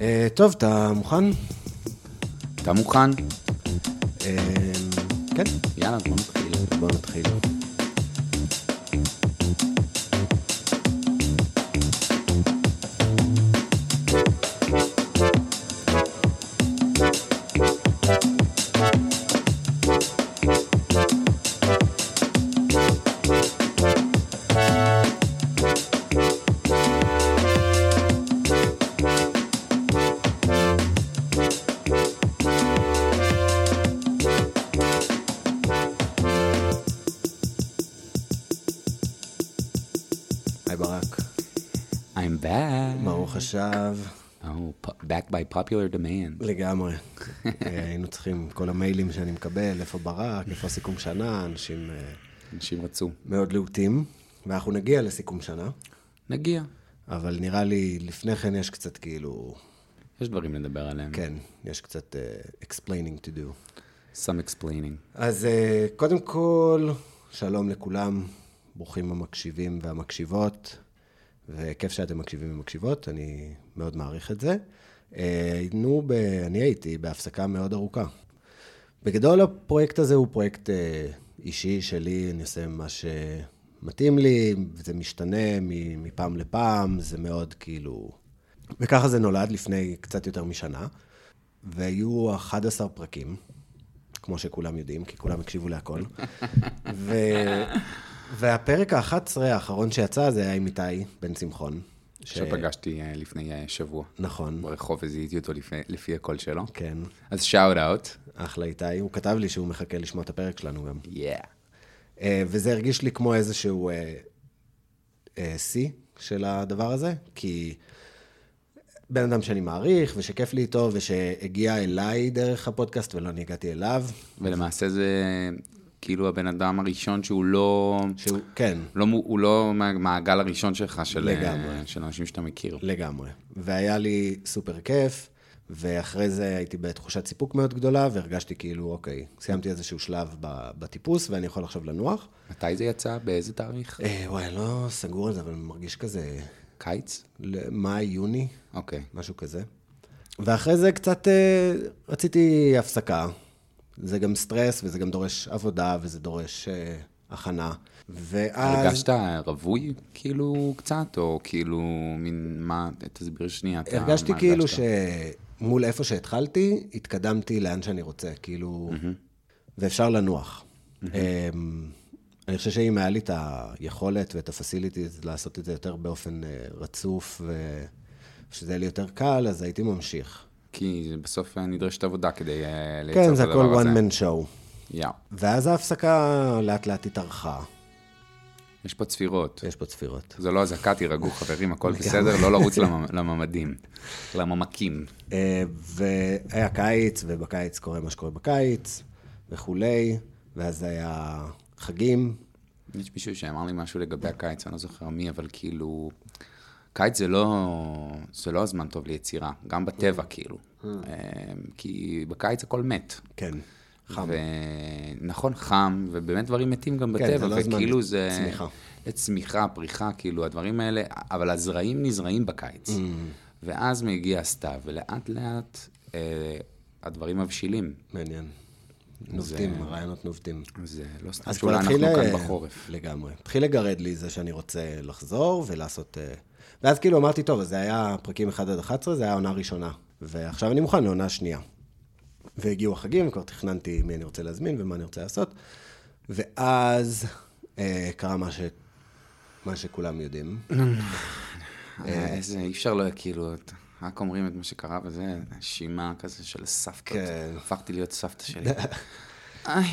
אה, טוב, אתה מוכן? אתה מוכן? אה, כן, יאללה, בוא נתחיל. בוא נתחיל. השב. Oh, back by popular demand. לגמרי. אה, היינו צריכים, כל המיילים שאני מקבל, איפה ברק, איפה סיכום שנה, אנשים אה, אנשים רצו. מאוד להוטים, ואנחנו נגיע לסיכום שנה, נגיע. אבל נראה לי לפני כן יש קצת כאילו, יש דברים לדבר עליהם. כן, יש קצת אה, explaining to do. Some explaining. אז אה, קודם כל, שלום לכולם, ברוכים המקשיבים והמקשיבות, וכיף שאתם מקשיבים ומקשיבות, אני מאוד מעריך את זה. אה, היינו, ב... אני הייתי בהפסקה מאוד ארוכה. בגדול הפרויקט הזה הוא פרויקט אה, אישי שלי, אני עושה מה שמתאים לי, זה משתנה מפעם לפעם, זה מאוד כאילו... וככה זה נולד לפני קצת יותר משנה, והיו 11 פרקים, כמו שכולם יודעים, כי כולם הקשיבו להכל. ו... והפרק ה-11 האחרון שיצא, זה היה עם איתי בן שמחון. ש- שפגשתי אה, לפני אה, שבוע. נכון, ברחוב וזיהיתי אותו לפי- לפי הקול שלו. כן, אז שאוט אאוט. אחלה איתי. הוא כתב לי שהוא מחכה לשמוע את הפרק שלנו גם. Yeah. אה, וזה הרגיש לי כמו איזשהו אה, אה, שיא של הדבר הזה, כי בן אדם שאני מעריך, ושכיף לי איתו, ושהגיע אליי דרך הפודקאסט ולא אני הגעתי אליו, ולמעשה זה כאילו הבן אדם הראשון שהוא לא... שהוא, כן, לא, הוא לא מהמעגל הראשון שלך, של, אה. של אנשים שאתה מכיר. לגמרי. והיה לי סופר כיף, ואחרי זה הייתי בתחושת סיפוק מאוד גדולה, והרגשתי כאילו, אוקיי, סיימתי איזשהו שלב בטיפוס, ואני יכול עכשיו לנוח. מתי זה יצא? באיזה תאריך? אה, וואי, לא סגור על זה, אבל מרגיש כזה, קיץ? מאי, יוני, אוקיי. משהו כזה. ואחרי זה קצת אה, רציתי הפסקה. זה גם סטרס, וזה גם דורש עבודה, וזה דורש אה, הכנה. ואז... הרגשת רווי כאילו קצת, או כאילו מין מה, תסביר שנייה. אתה- הרגשתי מה כאילו הרגשת? שמול איפה שהתחלתי, התקדמתי לאן שאני רוצה, כאילו, ואפשר לנוח. אמ, אני חושב שאם היה לי את היכולת ואת הפסיליטיז לעשות את זה יותר באופן אה, רצוף, ושזה יהיה לי יותר קל, אז הייתי ממשיך. כי בסוף נדרשת עבודה כדי אה, לייצר כן, את זה הדבר הכל הזה. one man show. יאו. ואז ההפסקה לאט לאט התארכה, יש פה צפירות. יש פה צפירות. זו לא אזעקה, תירגעו חברים, הכל בסדר, לא לרוץ לממ- לממדים, לממקים. אה, והיה קיץ, ובקיץ קורה מה שקורה בקיץ, וכולי, ואז היה חגים, יש מישהו שאמר לי משהו לגבי הקיץ, אני לא זוכר מי, אבל כאילו... קיץ זה לא, זה לא הזמן טוב ליצירה, גם בטבע כאילו. אה, כי בקיץ הכל מת. כן, חם. נכון, חם, ובאמת דברים מתים גם כן, בטבע, זה לא הזמן וכאילו זה... צמיחה. צמיחה, פריחה, כאילו, הדברים האלה, אבל הזרעים נזרעים בקיץ. Mm. ואז מגיע הסתיו, ולאט לאט אה, הדברים מבשילים. מעניין. נובטים, הרעיונות נובטים. זה לא סתם שאולי אנחנו התחיל... כאן אה, בחורף. לגמרי. התחיל לגרד לי זה שאני רוצה לחזור ולעשות... אה, ואז כאילו אמרתי, טוב, אז זה היה פרקים 1 עד 11, זה היה עונה ראשונה. ועכשיו אני מוכן לעונה שנייה. והגיעו החגים, וכבר תכננתי מי אני רוצה להזמין ומה אני רוצה לעשות. ואז אה, קרה מה, ש... מה שכולם יודעים. אה, איזה, אי אפשר לא, כאילו, רק אומרים את מה שקרה וזה, נשימה כזה של סבתא. כן. הפכתי להיות סבתא שלי. איי,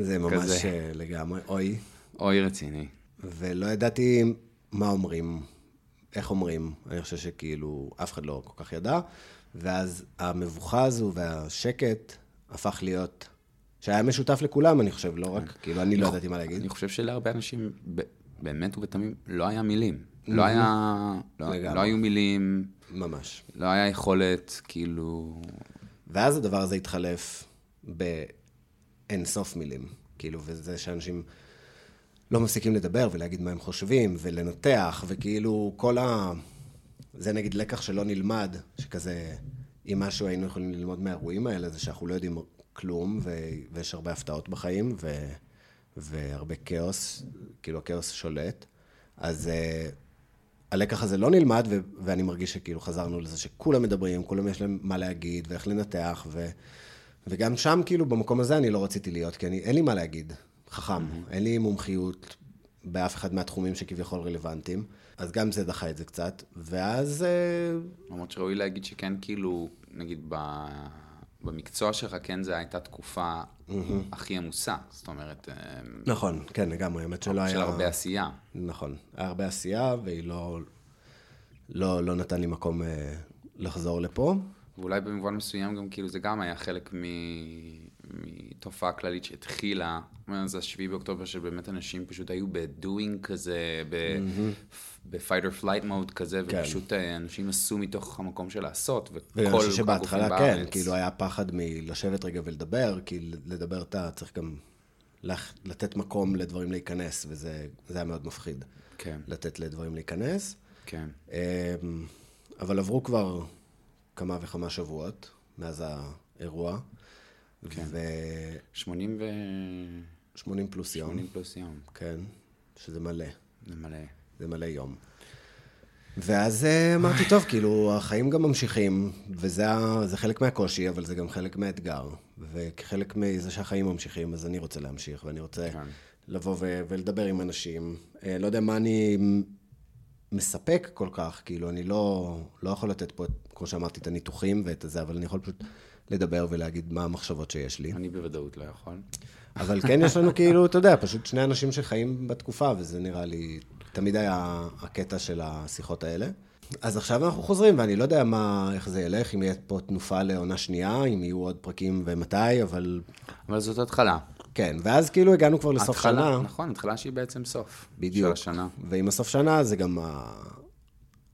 זה ממש. אה, לגמרי, אוי. אוי רציני. ולא ידעתי מה אומרים, איך אומרים. אני חושב שכאילו אף אחד לא כל כך ידע. ואז המבוכה הזו והשקט הפך להיות, שהיה משותף לכולם, אני חושב, לא רק, כאילו, אני לא ידעתי מה להגיד. אני חושב שלהרבה אנשים, באמת ובתמים, לא היה מילים. לא היה, לא-. לא היו מילים, ממש. לא היה יכולת, כאילו... ואז הדבר הזה התחלף באין סוף מילים. כאילו, וזה שאנשים לא מפסיקים לדבר ולהגיד מה הם חושבים, ולנתח, וכאילו כל ה... זה נגיד לקח שלא נלמד, שכזה, אם משהו היינו יכולים ללמוד מהאירועים האלה, זה שאנחנו לא יודעים כלום, ו... ויש הרבה הפתעות בחיים, ו... והרבה כאוס, כאילו הכאוס שולט. אז uh, הלקח הזה לא נלמד, ו... ואני מרגיש שכאילו חזרנו לזה שכולם מדברים, כולם יש להם מה להגיד ואיך לנתח, ו... וגם שם, כאילו, במקום הזה אני לא רציתי להיות, כי אני, אין לי מה להגיד, חכם. אין לי מומחיות באף אחד מהתחומים שכביכול רלוונטיים. אז גם זה דחה את זה קצת, ואז... אה, למרות שראוי להגיד שכן, כאילו, נגיד ב... במקצוע שלך, כן, זו הייתה תקופה mm-hmm. הכי עמוסה. זאת אומרת... אה, נכון, כן, לגמרי, האמת שלא היה... של הרבה עשייה. נכון, היה הרבה עשייה, והיא לא... לא, לא נתן לי מקום אה, לחזור לפה. ואולי במובן מסוים גם, כאילו, זה גם היה חלק מ... מתופעה כללית שהתחילה, מאז השביעי באוקטובר, שבאמת אנשים פשוט היו בדואינג כזה, ב-fight or flight mode כזה, כן. ופשוט אה, אנשים עשו מתוך המקום של לעשות, וכל הגופים בארץ. שבהתחלה כן, כאילו היה פחד מלשבת רגע ולדבר, כי לדבר אתה צריך גם לתת מקום לדברים להיכנס, וזה היה מאוד מפחיד. כן. לתת לדברים להיכנס. כן. אמ, אבל עברו כבר כמה וכמה שבועות מאז האירוע. כן. ו... 80 ו... 80 פלוס יום. 80 פלוס יום. כן, שזה מלא. זה מלא. זה מלא יום. ואז אה, אמרתי, טוב, כאילו, החיים גם ממשיכים, וזה חלק מהקושי, אבל זה גם חלק מהאתגר. וכחלק מזה שהחיים ממשיכים, אז אני רוצה להמשיך, ואני רוצה כן. לבוא ו- ולדבר עם אנשים. אה, לא יודע מה אני מספק כל כך, כאילו, אני לא, לא יכול לתת פה, כמו שאמרתי, את הניתוחים ואת זה, אבל אני יכול פשוט לדבר ולהגיד מה המחשבות שיש לי. אני בוודאות לא יכול. אבל כן יש לנו כאילו, אתה יודע, פשוט שני אנשים שחיים בתקופה, וזה נראה לי, תמיד היה הקטע של השיחות האלה. אז עכשיו אנחנו חוזרים, ואני לא יודע מה, איך זה ילך, אם יהיה פה תנופה לעונה שנייה, אם יהיו עוד פרקים ומתי, אבל... אבל זאת התחלה. כן, ואז כאילו הגענו כבר לסוף התחלה, שנה. נכון, התחלה שהיא בעצם סוף. בדיוק. של השנה. ועם הסוף שנה זה גם ה...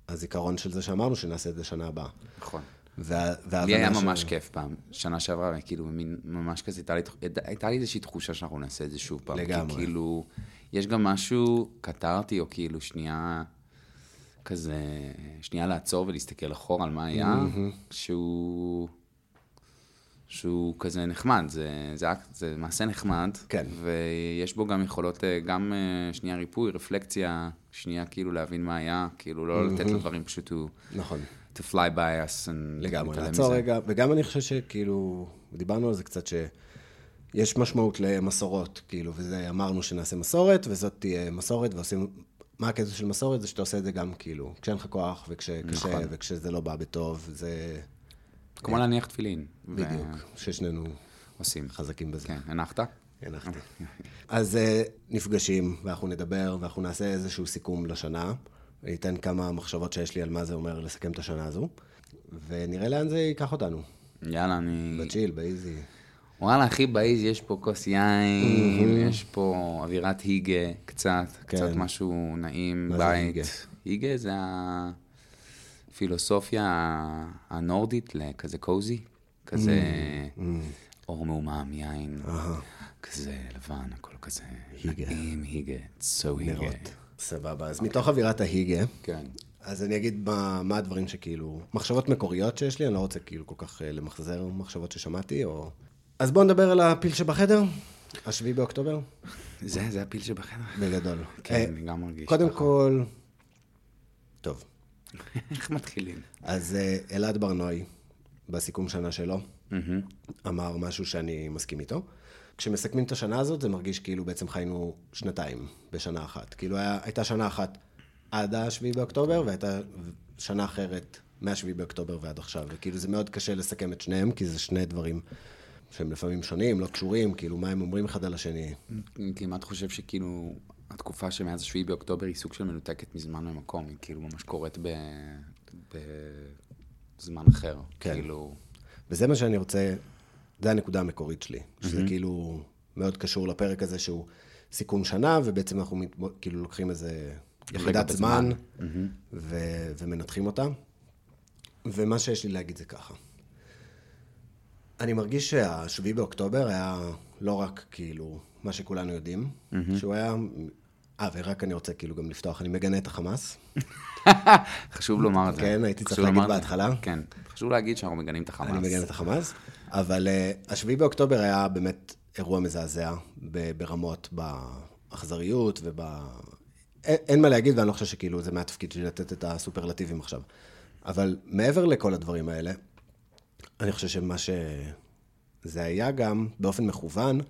הזיכרון של זה שאמרנו שנעשה את זה שנה הבאה. נכון. לי היה ממש כיף פעם, שנה שעברה, כאילו, מין, ממש כזה, הייתה לי, הייתה לי איזושהי תחושה שאנחנו נעשה את זה שוב פעם. לגמרי. כי כאילו, יש גם משהו קטרתי, או כאילו, שנייה, כזה, שנייה לעצור ולהסתכל אחורה על מה היה, שהוא... שהוא כזה נחמד, זה, זה, זה מעשה נחמד, כן. ויש בו גם יכולות, אה, גם אה, שנייה ריפוי, רפלקציה, שנייה כאילו להבין מה היה, כאילו לא לתת לדברים פשוט הוא... נכון. To fly by us. לגמרי, לעצור רגע, וגם אני חושב שכאילו, דיברנו על זה קצת, שיש משמעות למסורות, כאילו, וזה, אמרנו שנעשה מסורת, וזאת תהיה מסורת, ועושים, מה הקטע של מסורת? זה שאתה עושה את זה גם, כאילו, כשאין לך כוח, וכשקשה, נכון. וכשזה לא בא בטוב, זה... כמו להניח תפילין. בדיוק, ו... ששנינו עושים חזקים בזה. כן, הנחת? הנחתי. אז אה, נפגשים, ואנחנו נדבר, ואנחנו נעשה איזשהו סיכום לשנה. אני אתן כמה מחשבות שיש לי על מה זה אומר לסכם את השנה הזו, ונראה לאן זה ייקח אותנו. יאללה, אני... בצ'יל, באיזי. וואלה, אחי, באיזי יש פה כוס יין, יש פה אווירת היגה קצת, כן. קצת משהו נעים, בית. היגה? היגה זה הפילוסופיה הנורדית לכזה קוזי, כזה. אור מעומעם, יין, כזה לבן, הכל כזה היגה. נעים, היגה, so היגה. סבבה, אז מתוך אווירת ההיגה, כן. אז אני אגיד מה, מה הדברים שכאילו, מחשבות מקוריות שיש לי, אני לא רוצה כאילו כל כך אה, למחזר מחשבות ששמעתי, או... אז בואו נדבר על הפיל שבחדר, השביעי באוקטובר. זה, זה הפיל שבחדר. בגדול. כן, אה, אני גם מרגיש. קודם כל, טוב. איך מתחילים? אז אה, אלעד ברנועי, בסיכום שנה שלו, אמר משהו שאני מסכים איתו. כשמסכמים את השנה הזאת, זה מרגיש כאילו בעצם חיינו שנתיים בשנה אחת. כאילו היה, הייתה שנה אחת עד ה-7 באוקטובר, והייתה שנה אחרת מה-7 באוקטובר ועד עכשיו. וכאילו זה מאוד קשה לסכם את שניהם, כי זה שני דברים שהם לפעמים שונים, לא קשורים, כאילו מה הם אומרים אחד על השני. כמעט חושב שכאילו התקופה שמאז 7 באוקטובר היא סוג של מנותקת מזמן ומקום, היא כאילו ממש קורית ב... בזמן אחר. כן. כאילו... וזה מה שאני רוצה זה הנקודה המקורית שלי, שזה mm-hmm. כאילו מאוד קשור לפרק הזה שהוא סיכום שנה, ובעצם אנחנו כאילו לוקחים איזה יחידת זמן, mm-hmm. ו- ומנתחים אותה. ומה שיש לי להגיד זה ככה. אני מרגיש שהשביעי באוקטובר היה לא רק כאילו מה שכולנו יודעים, mm-hmm. שהוא היה אה, ורק אני רוצה כאילו גם לפתוח, אני מגנה את החמאס. חשוב לומר את זה. כן, הייתי צריך להגיד. בהתחלה. כן, חשוב להגיד שאנחנו מגנים את החמאס. אני מגן את החמאס, אבל uh, השביעי באוקטובר היה באמת אירוע מזעזע ברמות, באכזריות וב... אין, אין מה להגיד, ואני לא חושב שכאילו זה מהתפקיד שלי לתת את הסופרלטיבים עכשיו. אבל מעבר לכל הדברים האלה, אני חושב שמה שזה היה גם, באופן מכוון,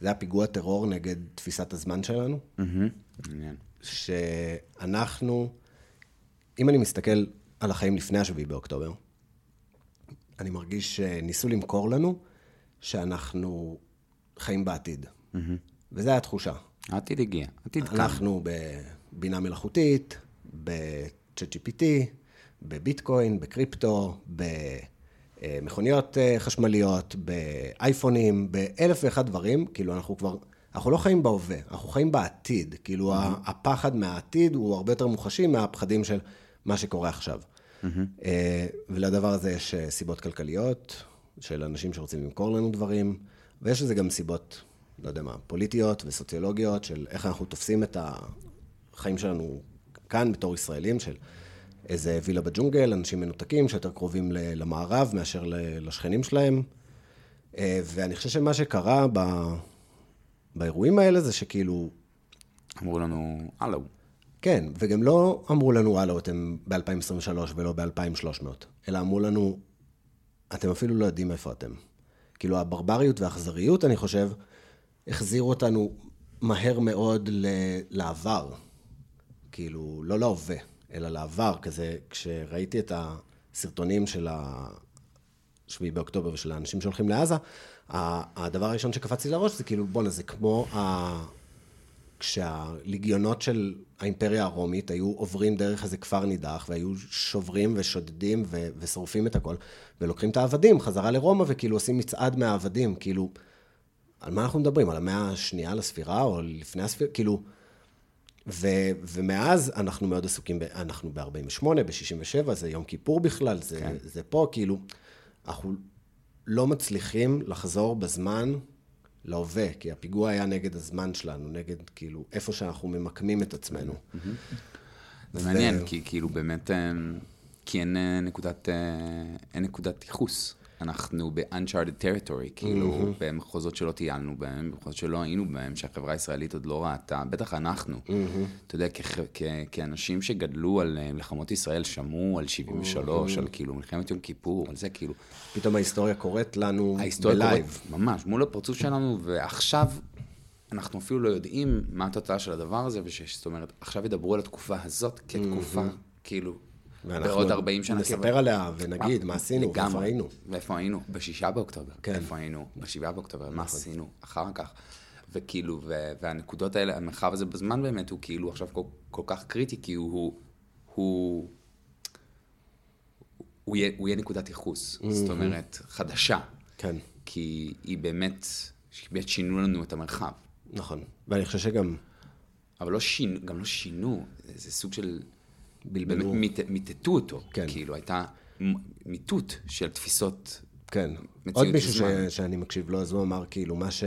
זה היה פיגוע טרור נגד תפיסת הזמן שלנו. שאנחנו, אם אני מסתכל על החיים לפני השביעי באוקטובר, אני מרגיש שניסו למכור לנו שאנחנו חיים בעתיד. וזו הייתה התחושה. העתיד הגיע, העתיד כאן. אנחנו בבינה מלאכותית, ב-ChatGPT, בביטקוין, בקריפטו, במכוניות אה, חשמליות, באייפונים, באלף ואחד דברים, כאילו אנחנו כבר, אנחנו לא חיים בהווה, אנחנו חיים בעתיד. כאילו הפחד מהעתיד הוא הרבה יותר מוחשי מהפחדים של מה שקורה עכשיו. אה, ולדבר הזה יש אה, סיבות כלכליות, של אנשים שרוצים למכור לנו דברים, ויש לזה גם סיבות, לא יודע מה, פוליטיות וסוציולוגיות, של איך אנחנו תופסים את החיים שלנו כאן בתור ישראלים, של איזה וילה בג'ונגל, אנשים מנותקים שיותר קרובים למערב מאשר לשכנים שלהם. אה, ואני חושב שמה שקרה ב... באירועים האלה זה שכאילו, אמרו לנו, הלו. כן, וגם לא אמרו לנו, הלו, אתם ב-2023 ולא ב-2300, אלא אמרו לנו, אתם אפילו לא יודעים איפה אתם. כאילו, הברבריות והאכזריות, אני חושב, החזירו אותנו מהר מאוד ל- לעבר. כאילו, לא להווה, אלא לעבר, כזה, כשראיתי את הסרטונים של ה-7 באוקטובר ושל האנשים שהולכים לעזה, הדבר הראשון שקפץ לי לראש זה כאילו, בואנה, זה כמו ה... כשהליגיונות של האימפריה הרומית היו עוברים דרך איזה כפר נידח, והיו שוברים ושודדים ו- ושורפים את הכל, ולוקחים את העבדים חזרה לרומא, וכאילו עושים מצעד מהעבדים, כאילו, על מה אנחנו מדברים? על המאה השנייה לספירה, או לפני הספירה? כאילו, ו- ומאז אנחנו מאוד עסוקים, ב- אנחנו ב-48, ב-67, זה יום כיפור בכלל, זה, כן. זה פה, כאילו, אנחנו לא מצליחים לחזור בזמן להווה, כי הפיגוע היה נגד הזמן שלנו, נגד כאילו איפה שאנחנו ממקמים את עצמנו. זה מעניין, כי כאילו באמת, אה, כי אין אה, נקודת, אה, אין נקודת ייחוס. אנחנו ב-uncharted territory, כאילו, במחוזות שלא טיילנו בהם, במחוזות שלא היינו בהם, שהחברה הישראלית עוד לא ראתה, בטח אנחנו. אתה יודע, כח- כ- כאנשים שגדלו על מלחמות ישראל, שמעו על 73, על כאילו מלחמת יום כיפור, על זה, כאילו, פתאום ההיסטוריה קורית לנו ההיסטוריה בלייב. קורית ממש, מול הפרצוף שלנו, ועכשיו אנחנו אפילו לא יודעים מה התוצאה של הדבר הזה, ושזאת אומרת, עכשיו ידברו על התקופה הזאת כתקופה, כאילו, ואנחנו בעוד 40 שנה. נספר עליה ונגיד מה עשינו. איפה היינו. ואיפה היינו? בשישה באוקטובר. כן. נכון. איפה היינו? בשבעה באוקטובר, מה עשינו אחר כך? וכאילו, ו- והנקודות האלה, המרחב הזה בזמן באמת הוא כאילו עכשיו כל, כל כך קריטי, כי הוא, הוא, הוא, הוא, יהיה, הוא יהיה נקודת ייחוס, זאת אומרת, חדשה. כן, כי היא באמת, באמת שינו לנו את המרחב. נכון. ואני חושב שגם אבל לא שינו, גם לא שינו, זה, סוג של... בלבלו. באמת מיט- מיטטו אותו. כן. כאילו, הייתה מיטוט של תפיסות. כן. עוד מישהו ש... שאני מקשיב לו, אז הוא אמר כאילו מה ש...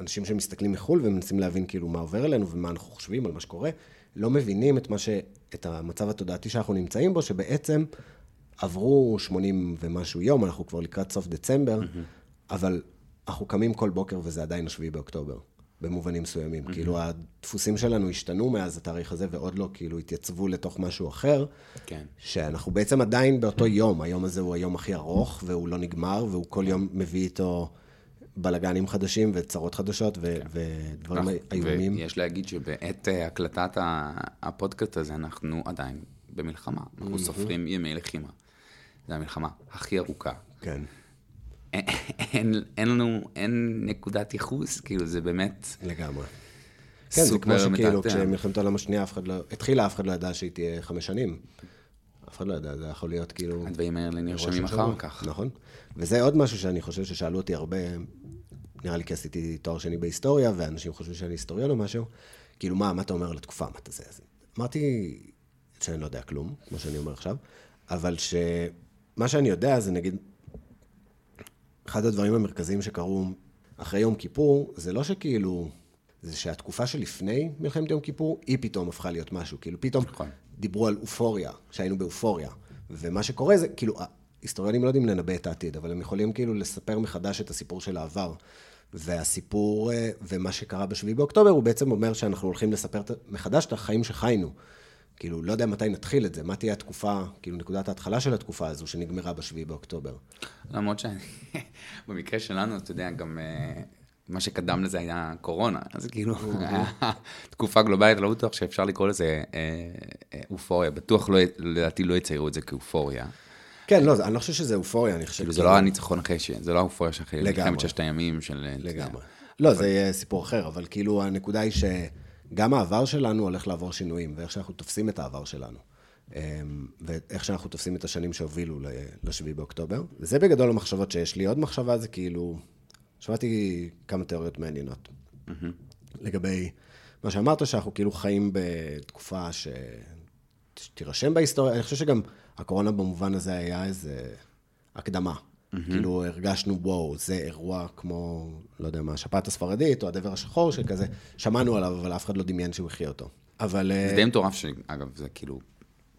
אנשים שמסתכלים מחו"ל ומנסים להבין כאילו מה עובר עלינו ומה אנחנו חושבים על מה שקורה, לא מבינים את מה ש... את המצב התודעתי שאנחנו נמצאים בו, שבעצם עברו 80 ומשהו יום, אנחנו כבר לקראת סוף דצמבר, אבל אנחנו קמים כל בוקר וזה עדיין השביעי באוקטובר, במובנים מסוימים. כאילו הדפוסים שלנו השתנו מאז התאריך הזה ועוד לא כאילו התייצבו לתוך משהו אחר. כן. שאנחנו בעצם עדיין באותו יום, היום הזה הוא היום הכי ארוך, והוא לא נגמר, והוא כל יום מביא איתו בלאגנים חדשים וצרות חדשות ו- ודברים איומים. ויש להגיד שבעת אה, הקלטת הפודקאסט הזה, אנחנו עדיין במלחמה. אנחנו סופרים ימי לחימה. זו המלחמה הכי ארוכה. כן, אין, אין, אין לנו, אין נקודת ייחוס, כאילו, זה באמת... לגמרי. כן, זה כמו שכאילו. כשמלחמת העולם השנייה, אף אחד לא... התחילה, אף אחד לא ידע שהיא תהיה חמש שנים. אף אחד לא ידע, זה יכול להיות כאילו... הדברים האלה נרשמים אחר. כך. נכון. וזה עוד משהו שאני חושב ששאלו אותי הרבה, נראה לי כי עשיתי תואר שני בהיסטוריה, ואנשים חושבים שאני היסטוריון או משהו, כאילו, מה, מה אתה אומר לתקופה, מה אתה זה? אז אמרתי שאני לא יודע כלום, כמו שאני אומר עכשיו, אבל שמה שאני יודע זה נגיד, אחד הדברים המרכזיים שקרו אחרי יום כיפור, זה לא שכאילו, זה שהתקופה שלפני מלחמת יום כיפור, היא פתאום הפכה להיות משהו. כאילו, פתאום נכון. דיברו על אופוריה, שהיינו באופוריה. ומה שקורה זה, כאילו, היסטוריונים לא יודעים לנבא את העתיד, אבל הם יכולים כאילו לספר מחדש את הסיפור של העבר. והסיפור, אה, ומה שקרה בשביעי באוקטובר, הוא בעצם אומר שאנחנו הולכים לספר מחדש את החיים שחיינו. כאילו, לא יודע מתי נתחיל את זה, מה תהיה התקופה, כאילו, נקודת ההתחלה של התקופה הזו שנגמרה בשביעי באוקטובר. למרות שאני, במקרה שלנו, אתה יודע, גם אה, מה שקדם לזה היה קורונה, אז כאילו, היה תקופה גלובלית, לא בטוח שאפשר לקרוא לזה אה, אה, אופוריה, בטוח לא, לדעתי לא יציירו את זה כאופוריה. כן, לא, אני לא חושב שזה אופוריה, אני חושב... כאילו, זה לא הניצחון אחרי ש... זה לא האופוריה שאחרי. מלחמת ששת הימים של... לגמרי. לא, זה יהיה סיפור אחר, אבל כאילו הנקודה היא שגם העבר שלנו הולך לעבור שינויים, ואיך שאנחנו תופסים את העבר שלנו. אמ, ואיך שאנחנו תופסים את השנים שהובילו ל-7 באוקטובר. וזה בגדול המחשבות שיש לי. עוד מחשבה זה כאילו, שמעתי כמה תיאוריות מעניינות. לגבי מה שאמרת, שאנחנו כאילו חיים בתקופה ש... שתירשם בהיסטוריה. אני חושב שגם הקורונה במובן הזה היה איזה הקדמה. כאילו הרגשנו, וואו, זה אירוע כמו, לא יודע מה, השפעת הספרדית, או הדבר השחור, שכזה, שמענו עליו, אבל אף אחד לא דמיין שהוא יחיה אותו. אבל... אה, זה די מטורף שאגב, זה כאילו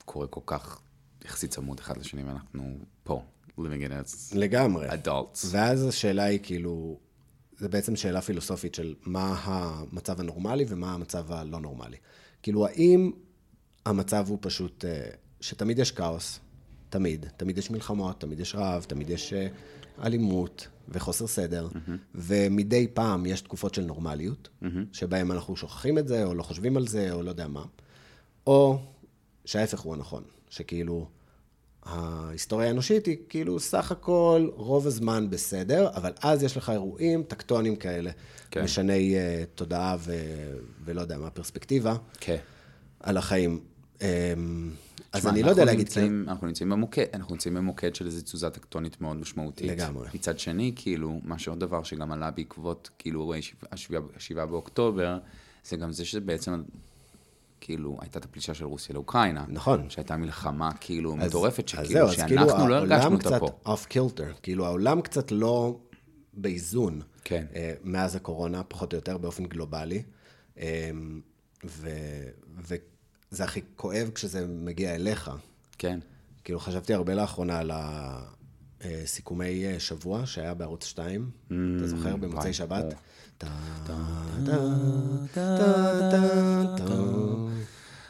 קורה כל כך יחסית צמוד אחד לשני, ואנחנו פה, living it as לגמרי. adults. ואז השאלה היא כאילו, זה בעצם שאלה פילוסופית של מה המצב הנורמלי ומה המצב הלא נורמלי. כאילו, האם המצב הוא פשוט אה, שתמיד יש כאוס, תמיד, תמיד יש מלחמות, תמיד יש רעב, תמיד יש אה, אלימות וחוסר סדר, ומדי פעם יש תקופות של נורמליות, שבהן אנחנו שוכחים את זה, או לא חושבים על זה, או לא יודע מה, או שההפך הוא הנכון, שכאילו... ההיסטוריה האנושית היא כאילו סך הכל רוב הזמן בסדר, אבל אז יש לך אירועים טקטונים כאלה, כן. משני uh, תודעה ו... ולא יודע מה, פרספקטיבה. כן. על החיים. Um, אז אני לא יודע להגיד, כאילו, נמצאים, אנחנו נמצאים במוקד, אנחנו נמצאים במוקד של איזו תזוזה טקטונית מאוד משמעותית. לגמרי. מצד שני, כאילו, מה שעוד דבר שגם עלה בעקבות, כאילו, השבעה באוקטובר, זה גם זה שבעצם, כאילו, הייתה את הפלישה של רוסיה לאוקראינה. נכון. שהייתה מלחמה, כאילו, אז- מטורפת, אז שכאילו, זהו, אז כאילו שאנחנו לא העולם הרגשנו אותה קצת פה. off-kilter, כאילו העולם קצת לא באיזון. כן. אה, מאז הקורונה, פחות או יותר באופן גלובלי. אה, ו- וזה הכי כואב כשזה מגיע אליך. כן. כאילו, חשבתי הרבה לאחרונה על הסיכומי אה, שבוע שהיה בערוץ 2. אתה זוכר? במוצאי שבת?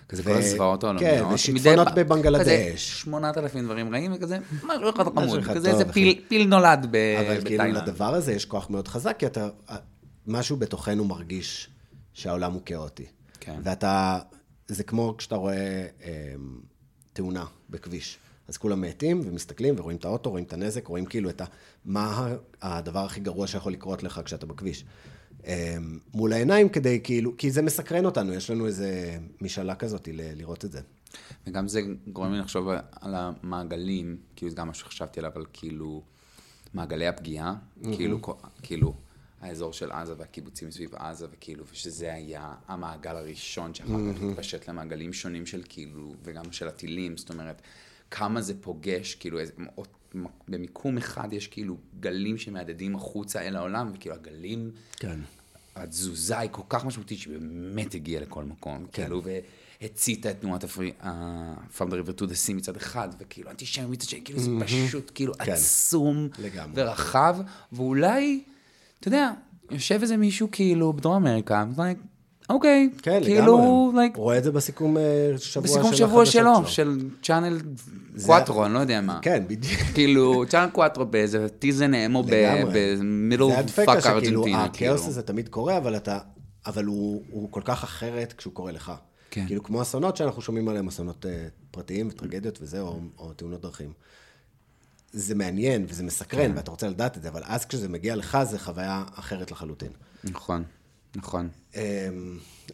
כזה כל הזוועות העולמיות. כן, ושיטפונות בבנגלדש. כזה 8,000 דברים רעים, וכזה משהו אחד חמוד. כזה איזה פיל- נולד ב- אבל כאילו בתאילנד. לדבר הזה יש כוח מאוד חזק, כי אתה, משהו בתוכנו מרגיש שהעולם הוא כאוטי. כן. ואתה, זה כמו כשאתה רואה אה, תאונה בכביש. אז כולם מאטים ומסתכלים ורואים את האוטו, רואים את הנזק, רואים כאילו את ה... מה הדבר הכי גרוע שיכול לקרות לך כשאתה בכביש. אה, מול העיניים כדי כאילו, כי זה מסקרן אותנו, יש לנו איזה משאלה כזאת ל- לראות את זה. וגם זה גורם לי לחשוב על המעגלים, כאילו זה גם משהו שחשבתי עליו, על כאילו מעגלי הפגיעה, כאילו, כל- כאילו האזור של עזה והקיבוצים סביב עזה, וכאילו, ושזה היה המעגל הראשון שאחר כך התפשט למעגלים שונים של כאילו, וגם של הטילים, זאת אומרת, כמה זה פוגש, כאילו, איזה, במיקום אחד יש כאילו גלים שמהדהדים החוצה אל העולם, וכאילו הגלים... כן. התזוזה היא כל כך משמעותית שבאמת הגיעה לכל מקום, כן. כאילו, והציתה את תנועת the Sea מצד אחד, וכאילו אנטישמי מצד שני, כאילו זה פשוט כאילו כן. עצום לגמרי. ורחב, ואולי, אתה יודע, יושב איזה מישהו כאילו בדרום אמריקה, like, אוקיי, כן, כאילו, לגמרי. like, רואה את זה בסיכום אה, שבוע בסיכום של שבוע החדשות שלו, של צ'אנל קוואטרו, אני לא יודע מה. כן, בדיוק. כאילו, צ'אנל קוואטרו באיזה טיזן אמו. במידל זה הדפקה פאק שכאילו, ארגנטינה, הכאוס. הזה תמיד קורה, אבל אתה, אבל הוא, הוא כל כך אחרת כשהוא קורה לך. כן. כאילו, כמו אסונות שאנחנו שומעים עליהם, אסונות uh, פרטיים וטרגדיות וזה, או, או תאונות דרכים. זה מעניין וזה מסקרן, ואתה רוצה לדעת את זה, אבל אז כשזה מגיע לך, זה חוויה אחרת לחלוטין. נכון, נכון. אמ,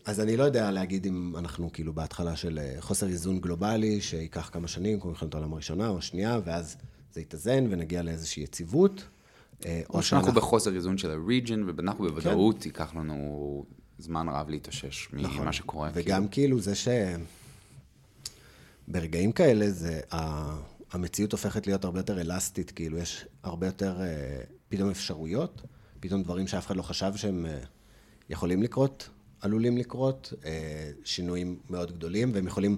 אז אני לא יודע להגיד אם אנחנו כאילו בהתחלה של אה, חוסר איזון גלובלי, שייקח כמה שנים, כמו מלחמת העולם הראשונה או השנייה, ואז זה יתאזן ונגיע לאיזושהי יציבות. אה, או שאנחנו בחוסר איזון של הריג'ן, ואנחנו בוודאות ייקח לנו זמן רב להתאושש ממה שקורה. וגם כאילו. כאילו זה ש... ברגעים כאלה זה... ה- המציאות הופכת להיות הרבה יותר אלסטית, כאילו יש הרבה יותר אה, פתאום אפשרויות, פתאום דברים שאף אחד לא חשב שהם אה, יכולים לקרות, עלולים לקרות, אה, שינויים מאוד גדולים, והם יכולים,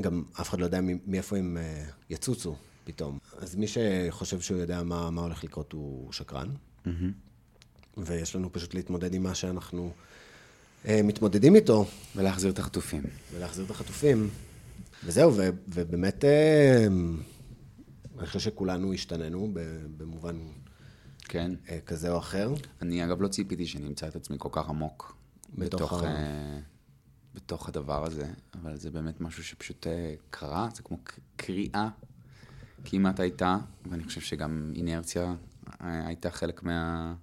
גם אף אחד לא יודע מאיפה הם אה, יצוצו פתאום. אז מי שחושב שהוא יודע מה, מה הולך לקרות הוא שקרן, mm-hmm. ויש לנו פשוט להתמודד עם מה שאנחנו אה, מתמודדים איתו. ולהחזיר את החטופים. ולהחזיר את החטופים. וזהו, ו, ובאמת, אה, אני חושב שכולנו השתננו במובן כן. אה, כזה או אחר. אני אגב לא ציפיתי שאני אמצא את עצמי כל כך עמוק בתוך, בתוך, ה... בתוך הדבר הזה, אבל זה באמת משהו שפשוט קרה, זה כמו קריאה כמעט הייתה, ואני חושב שגם אינרציה הייתה חלק מה...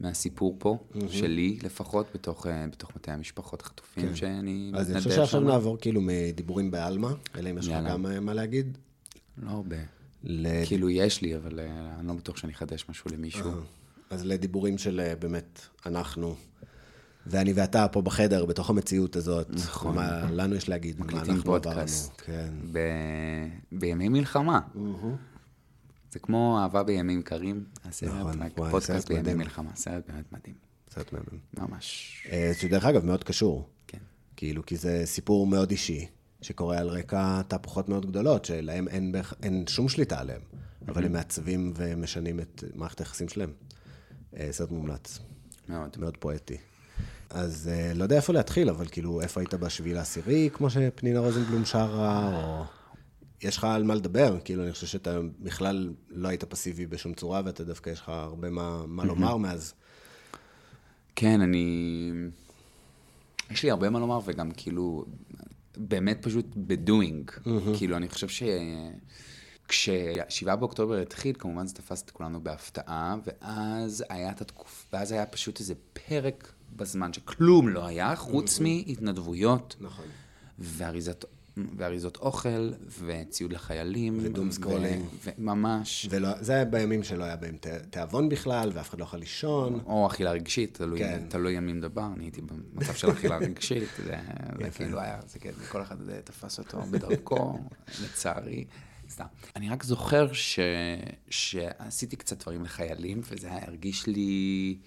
מהסיפור פה, mm-hmm. שלי לפחות, בתוך, אה, בתוך מטה המשפחות החטופים כן. שאני. אז אני חושב שעכשיו נעבור כאילו מדיבורים בעלמא, אלא אם יש לך גם אה, מה להגיד. לא הרבה. ל... כאילו יש לי, אבל אה, אני לא בטוח שאני אחדש משהו למישהו. אז לדיבורים של באמת, אנחנו, ואני ואתה פה בחדר, בתוך המציאות הזאת. נכון. מה לנו יש להגיד, מה אנחנו פודקאסט. כן. ב... בימי מלחמה. Mm-hmm. זה כמו אהבה בימים קרים, הסרט, נכון, וואי, פודקאסט בימי מלחמה, סרט באמת מדהים. סרט מדהים. ממש. אה, שדרך אגב, מאוד קשור. כן. כאילו, כי זה סיפור מאוד אישי, שקורה על רקע תהפוכות מאוד גדולות, שלהם אין, אין שום שליטה עליהם, אבל הם מעצבים ומשנים את מערכת היחסים שלהם. אה, סרט מומלץ. מאוד. מאוד פואטי. אז אה, לא יודע איפה להתחיל, אבל כאילו, איפה היית בשביל העשירי, כמו שפנינה רוזנבלום שרה, או... יש לך על מה לדבר, כאילו, אני חושב שאתה בכלל לא היית פסיבי בשום צורה, ואתה דווקא, יש לך הרבה מה, מה לומר מאז. כן, אני... יש לי הרבה מה לומר, וגם כאילו, באמת פשוט ב doing. כאילו, אני חושב ש... כששבעה באוקטובר התחיל, כמובן זה תפס את כולנו בהפתעה, ואז היה את התקופה, ואז היה פשוט איזה פרק בזמן שכלום לא היה, חוץ מהתנדבויות. נכון. ואריזת ואריזות אוכל, וציוד לחיילים. ו doom scrolling. ממש. ולא, זה היה בימים שלא היה בהם תיאבון בכלל, ואף אחד לא יכול לישון. או אכילה רגשית, תלוי, כן. תלוי על מי מדבר, אני הייתי במצב של אכילה רגשית, זה, זה כאילו היה, זה כן, כל אחד תפס אותו בדרכו, לצערי. סתם. אני רק זוכר ש... שעשיתי קצת דברים לחיילים, וזה היה הרגיש לי...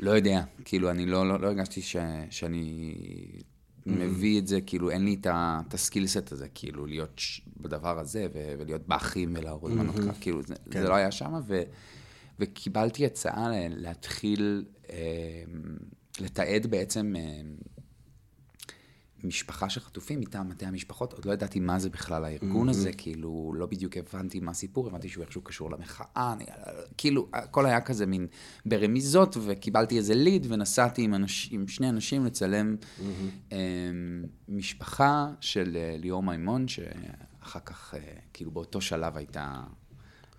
לא יודע, כאילו, אני לא, לא, לא הרגשתי ש... שאני מביא את זה, כאילו, אין לי את הסקילסט הזה, כאילו, להיות בדבר הזה, ולהיות באחים ולהראות מנות קרב, כאילו, זה, כן. זה לא היה שם, וקיבלתי הצעה להתחיל אה, לתעד בעצם אה, משפחה של חטופים מטעם מטה המשפחות, עוד לא ידעתי מה זה בכלל הארגון mm-hmm. הזה, כאילו, לא בדיוק הבנתי מה הסיפור, הבנתי שהוא איכשהו קשור למחאה, אני, כאילו, הכל היה כזה מין ברמיזות, וקיבלתי איזה ליד, ונסעתי עם, אנש, עם שני אנשים לצלם mm-hmm. אה, משפחה של אה, ליאור מימון, שאחר כך, אה, כאילו, באותו שלב הייתה...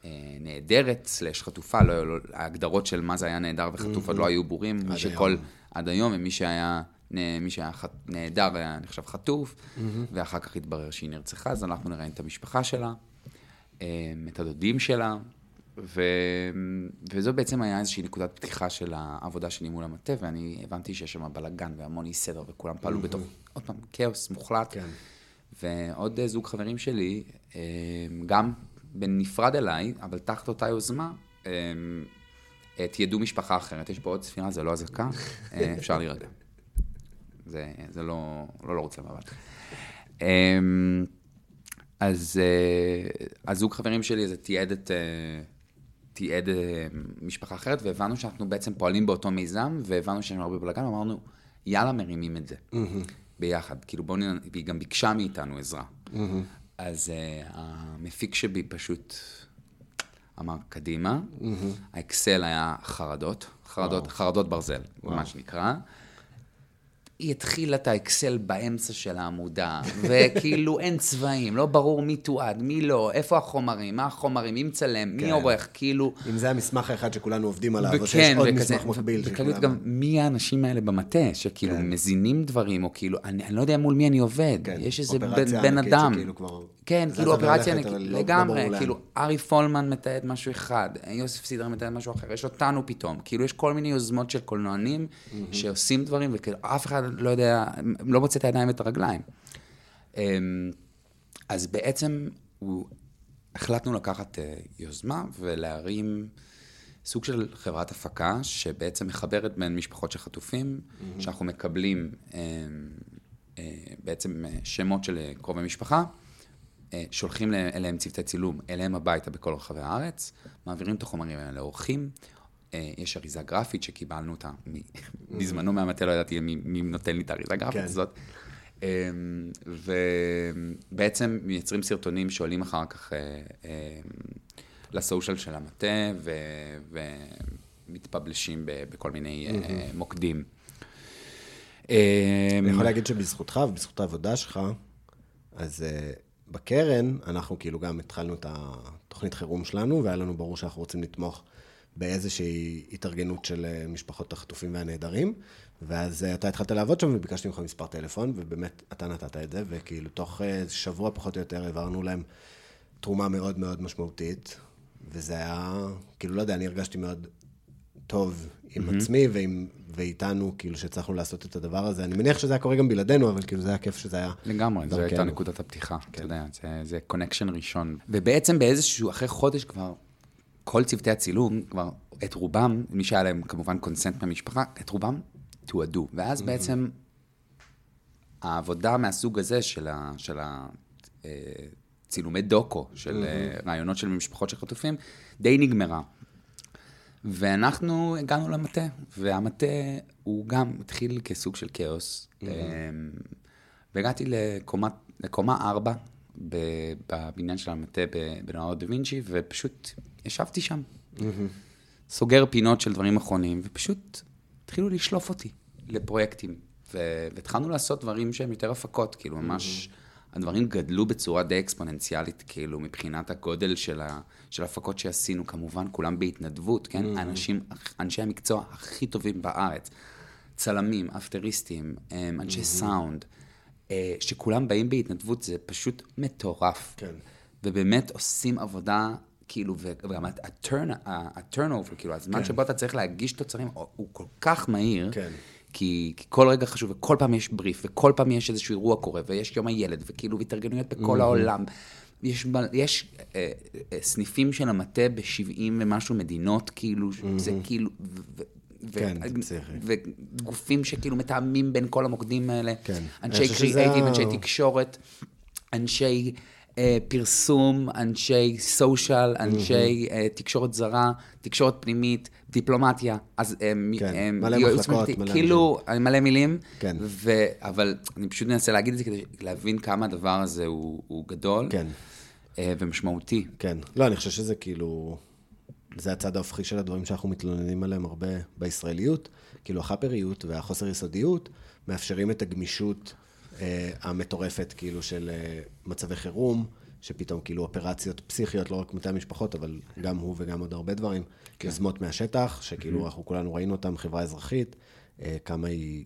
אה, נהדרת, סלש חטופה, לא, לא, ההגדרות של מה זה היה נהדר וחטוף mm-hmm. עוד לא היו ברורים, מי שכל, עד היום, ומי שהיה מי שהיה נהדר היה נחשב חטוף, mm-hmm. ואחר כך התברר שהיא נרצחה, אז אנחנו נראה את המשפחה שלה, אמ, את הדודים שלה, ו... וזו בעצם היה איזושהי נקודת פתיחה של העבודה שלי מול המטה, ואני הבנתי שיש שם בלאגן והמון אי סדר, וכולם פעלו mm-hmm. בתוך, עוד פעם, כאוס מוחלט. כן. ועוד זוג חברים שלי, גם בנפרד אליי, אבל תחת אותה יוזמה, תיעדו משפחה אחרת. יש פה עוד ספירה, זה לא אזעקה, אה, אפשר להירגע. זה, זה לא, לא לרוץ למבט. אמ, אז אה, הזוג חברים שלי זה תיעד את... אה, תיעד אה, משפחה אחרת, והבנו שאנחנו בעצם פועלים באותו מיזם, והבנו שיש לנו הרבה בלאגן, ואמרנו, יאללה, מרימים את זה. Mm-hmm. ביחד. כאילו, בואו נראה, והיא גם ביקשה מאיתנו עזרה. Mm-hmm. אז uh, המפיק שבי פשוט אמר, קדימה. Mm-hmm. האקסל היה חרדות, חרדות, wow. חרדות ברזל, wow. מה שנקרא. היא התחילה את האקסל באמצע של העמודה, וכאילו אין צבעים, לא ברור מי תועד, מי לא, איפה החומרים, מה החומרים, מי מצלם, מי כן. עורך, כאילו... אם זה המסמך האחד שכולנו עובדים עליו, וכן, או שיש עוד וכזה, מסמך מקביל. וכאילו גם מי האנשים האלה במטה, שכאילו כן. מזינים דברים, או כאילו, אני, אני לא יודע מול מי אני עובד, כן. יש איזה בן, בן אדם. שכאילו כבר... כן, כאילו אופרציה ענקית, לא- לגמרי, כאילו ארי פולמן מתעד משהו אחד, יוסף סידר מתעד משהו אחר, יש אותנו פתאום, כאילו יש כל מיני יוזמות של קולנוענים שעושים דברים, וכאילו אף אחד לא יודע, לא מוצא את הידיים ואת הרגליים. אמ, אז בעצם החלטנו לקחת אה, יוזמה ולהרים סוג של חברת הפקה שבעצם מחברת בין משפחות של חטופים, mm-hmm. שאנחנו מקבלים אה, אה, בעצם אה, שמות של קרובי משפחה, שולחים אליהם צוותי צילום, אליהם הביתה בכל רחבי הארץ, מעבירים את החומרים האלה לאורחים. אה, יש אריזה גרפית שקיבלנו אותה, בזמנו מהמטה לא ידעתי מי, נותן לי את האריזה הגרפית כן. הזאת. אמ, ובעצם מייצרים סרטונים שעולים אחר כך אה, לסושיאל של המטה ומתפבלשים בכל מיני מוקדים. אני יכול להגיד שבזכותך ובזכות העבודה שלך, אז בקרן, אנחנו כאילו גם התחלנו את התוכנית חירום שלנו, והיה לנו ברור שאנחנו רוצים לתמוך באיזושהי התארגנות של אה, משפחות החטופים והנעדרים, ואז אה, אתה התחלת לעבוד שם וביקשתי ממך מספר טלפון, ובאמת אתה נתת את זה, וכאילו תוך אה, שבוע פחות או יותר העברנו להם תרומה מאוד מאוד משמעותית, וזה היה, כאילו, לא יודע, אני הרגשתי מאוד טוב עם mm-hmm. עצמי ועם, ואיתנו, כאילו, שהצלחנו לעשות את הדבר הזה. אני מניח שזה היה קורה גם בלעדינו, אבל כאילו, זה היה כיף שזה היה... לגמרי, זו הייתה נקודת הפתיחה, כן. אתה יודע, זה, זה connection ראשון. ובעצם באיזשהו, אחרי חודש כבר, כל צוותי הצילום, כבר, את רובם, מי שהיה להם כמובן consent מהמשפחה, את רובם תועדו. ואז mm-hmm. בעצם, העבודה מהסוג הזה של ה... של ה אה, צילומי דוקו, של mm-hmm. רעיונות של משפחות של חטופים, די נגמרה. ואנחנו הגענו למטה, והמטה הוא גם התחיל כסוג של כאוס. Mm-hmm. והגעתי לקומה, לקומה ארבע בבניין של המטה בנוער דה וינצ'י, ופשוט ישבתי שם. Mm-hmm. סוגר פינות של דברים אחרונים, ופשוט התחילו לשלוף אותי לפרויקטים. והתחלנו לעשות דברים שהם יותר הפקות, כאילו ממש... Mm-hmm. הדברים גדלו בצורה די אקספוננציאלית, כאילו, מבחינת הגודל של, ה, של הפקות שעשינו, כמובן, כולם בהתנדבות, כן? Mm-hmm. אנשים, אנשי המקצוע הכי טובים בארץ, צלמים, אפטריסטים, אמ, אנשי mm-hmm. סאונד, אה, שכולם באים בהתנדבות, זה פשוט מטורף. כן. ובאמת עושים עבודה, כאילו, וגם ה-turnover, כאילו, הזמן כן. שבו אתה צריך להגיש תוצרים, הוא כל כך מהיר. כן. כי, כי כל רגע חשוב, וכל פעם יש בריף, וכל פעם יש איזשהו אירוע קורה, ויש יום הילד, וכאילו, והתארגנויות בכל mm-hmm. העולם. יש, יש אה, אה, סניפים של המטה ב-70 ומשהו מדינות, כאילו, mm-hmm. זה כאילו... ו, כן, ו- וגופים שכאילו מתאמים בין כל המוקדים האלה. כן. אנשי קריאייטיב, אנשי תקשורת, אנשי פרסום, אנשי סושיאל, אנשי mm-hmm. אה, תקשורת זרה, תקשורת פנימית, דיפלומטיה. אז הם... כן, מלא מחלקות, מלא כאילו, מילים. מלא מילים. כן. ו, אבל אני פשוט מנסה להגיד את זה כדי להבין כמה הדבר הזה הוא, הוא גדול. כן. אה, ומשמעותי. כן. לא, אני חושב שזה כאילו... זה הצד ההופכי של הדברים שאנחנו מתלוננים עליהם הרבה בישראליות. כאילו, החאפריות והחוסר יסודיות מאפשרים את הגמישות אה, המטורפת, כאילו, של אה, מצבי חירום, שפתאום כאילו אופרציות פסיכיות, לא רק מטעם משפחות, אבל גם הוא וגם עוד הרבה דברים, כן. יוזמות מהשטח, שכאילו אנחנו כולנו ראינו אותם, חברה אזרחית, אה, כמה היא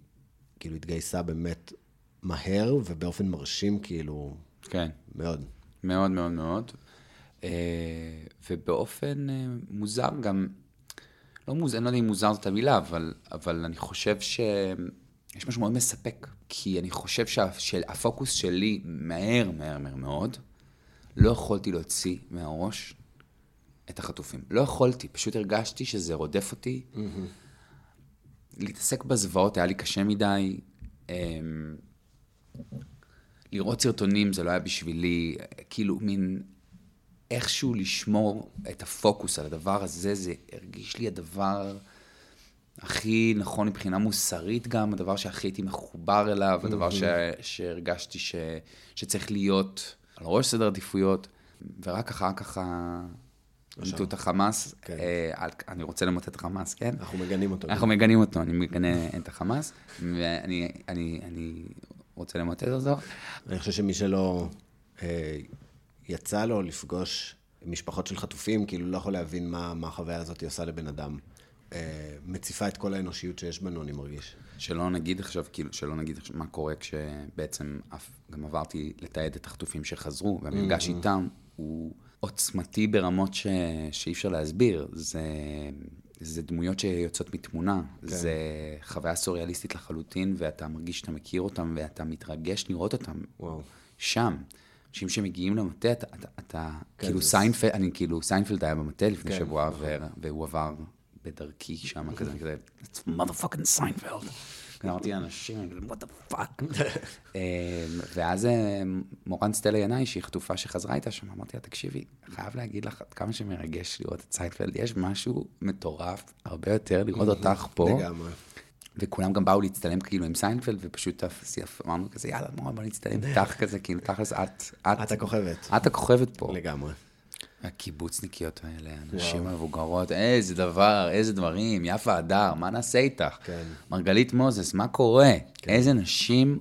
כאילו התגייסה באמת מהר ובאופן מרשים, כאילו, כן. מאוד. מאוד מאוד מאוד. ובאופן מוזר גם, לא מוזר, אני לא יודע אם מוזר זאת המילה, אבל, אבל אני חושב ש... יש משהו מאוד מספק, כי אני חושב שהפוקוס שלי מהר, מהר, מהר מאוד, לא יכולתי להוציא מהראש את החטופים. לא יכולתי, פשוט הרגשתי שזה רודף אותי. Mm-hmm. להתעסק בזוועות היה לי קשה מדי. אמ, לראות סרטונים זה לא היה בשבילי, כאילו מין איכשהו לשמור את הפוקוס על הדבר הזה, זה הרגיש לי הדבר... הכי נכון מבחינה מוסרית גם, הדבר שהכי הייתי מחובר אליו, הדבר ש... שהרגשתי ש... שצריך להיות על ראש סדר עדיפויות, ורק אחר כך עמדו את החמאס. כן. אה, אני רוצה למוטט את החמאס, כן? אנחנו מגנים אותו. אנחנו מגנים אותו, אני מגנה את החמאס, ואני אני, אני רוצה למוטט אותו. אני חושב שמי שלא אה, יצא לו לפגוש משפחות של חטופים, כאילו לא יכול להבין מה, מה החוויה הזאת עושה לבן אדם. מציפה את כל האנושיות שיש בנו, אני מרגיש. שלא נגיד עכשיו, כאילו, שלא נגיד עכשיו מה קורה כשבעצם אף, גם עברתי לתעד את החטופים שחזרו, והמפגש mm-hmm. איתם הוא עוצמתי ברמות ש... שאי אפשר להסביר. זה, זה דמויות שיוצאות מתמונה, כן. זה חוויה סוריאליסטית לחלוטין, ואתה מרגיש שאתה מכיר אותם, ואתה מתרגש לראות אותם וואו. שם. אנשים שמגיעים למטה, אתה, אתה, אתה כן, כאילו זה- סיינפלד, אני כאילו, סיינפלד היה במטה לפני כן, שבוע, ו- והוא עבר בדרכי שם, כזה, כזה, it's motherfucking סיינפלד. אמרתי לאנשים, אני what the fuck. אה, ואז אה, מורן סטלה ינאי, שהיא חטופה שחזרה איתה שם, אמרתי לה, תקשיבי, חייב להגיד לך עד כמה שמרגש לראות את סיינפלד, יש משהו מטורף, הרבה יותר לראות אותך פה. לגמרי. וכולם גם באו להצטלם כאילו עם סיינפלד, ופשוט אמרנו כזה, יאללה, מורן, בוא נצטלם איתך כזה, כאילו, תכלס, את, את, את הכוכבת. את הכוכבת פה. לגמרי. הקיבוצניקיות האלה, הנשים המבוגרות, איזה דבר, איזה דברים, יפה הדר, מה נעשה איתך? כן. מרגלית מוזס, מה קורה? איזה נשים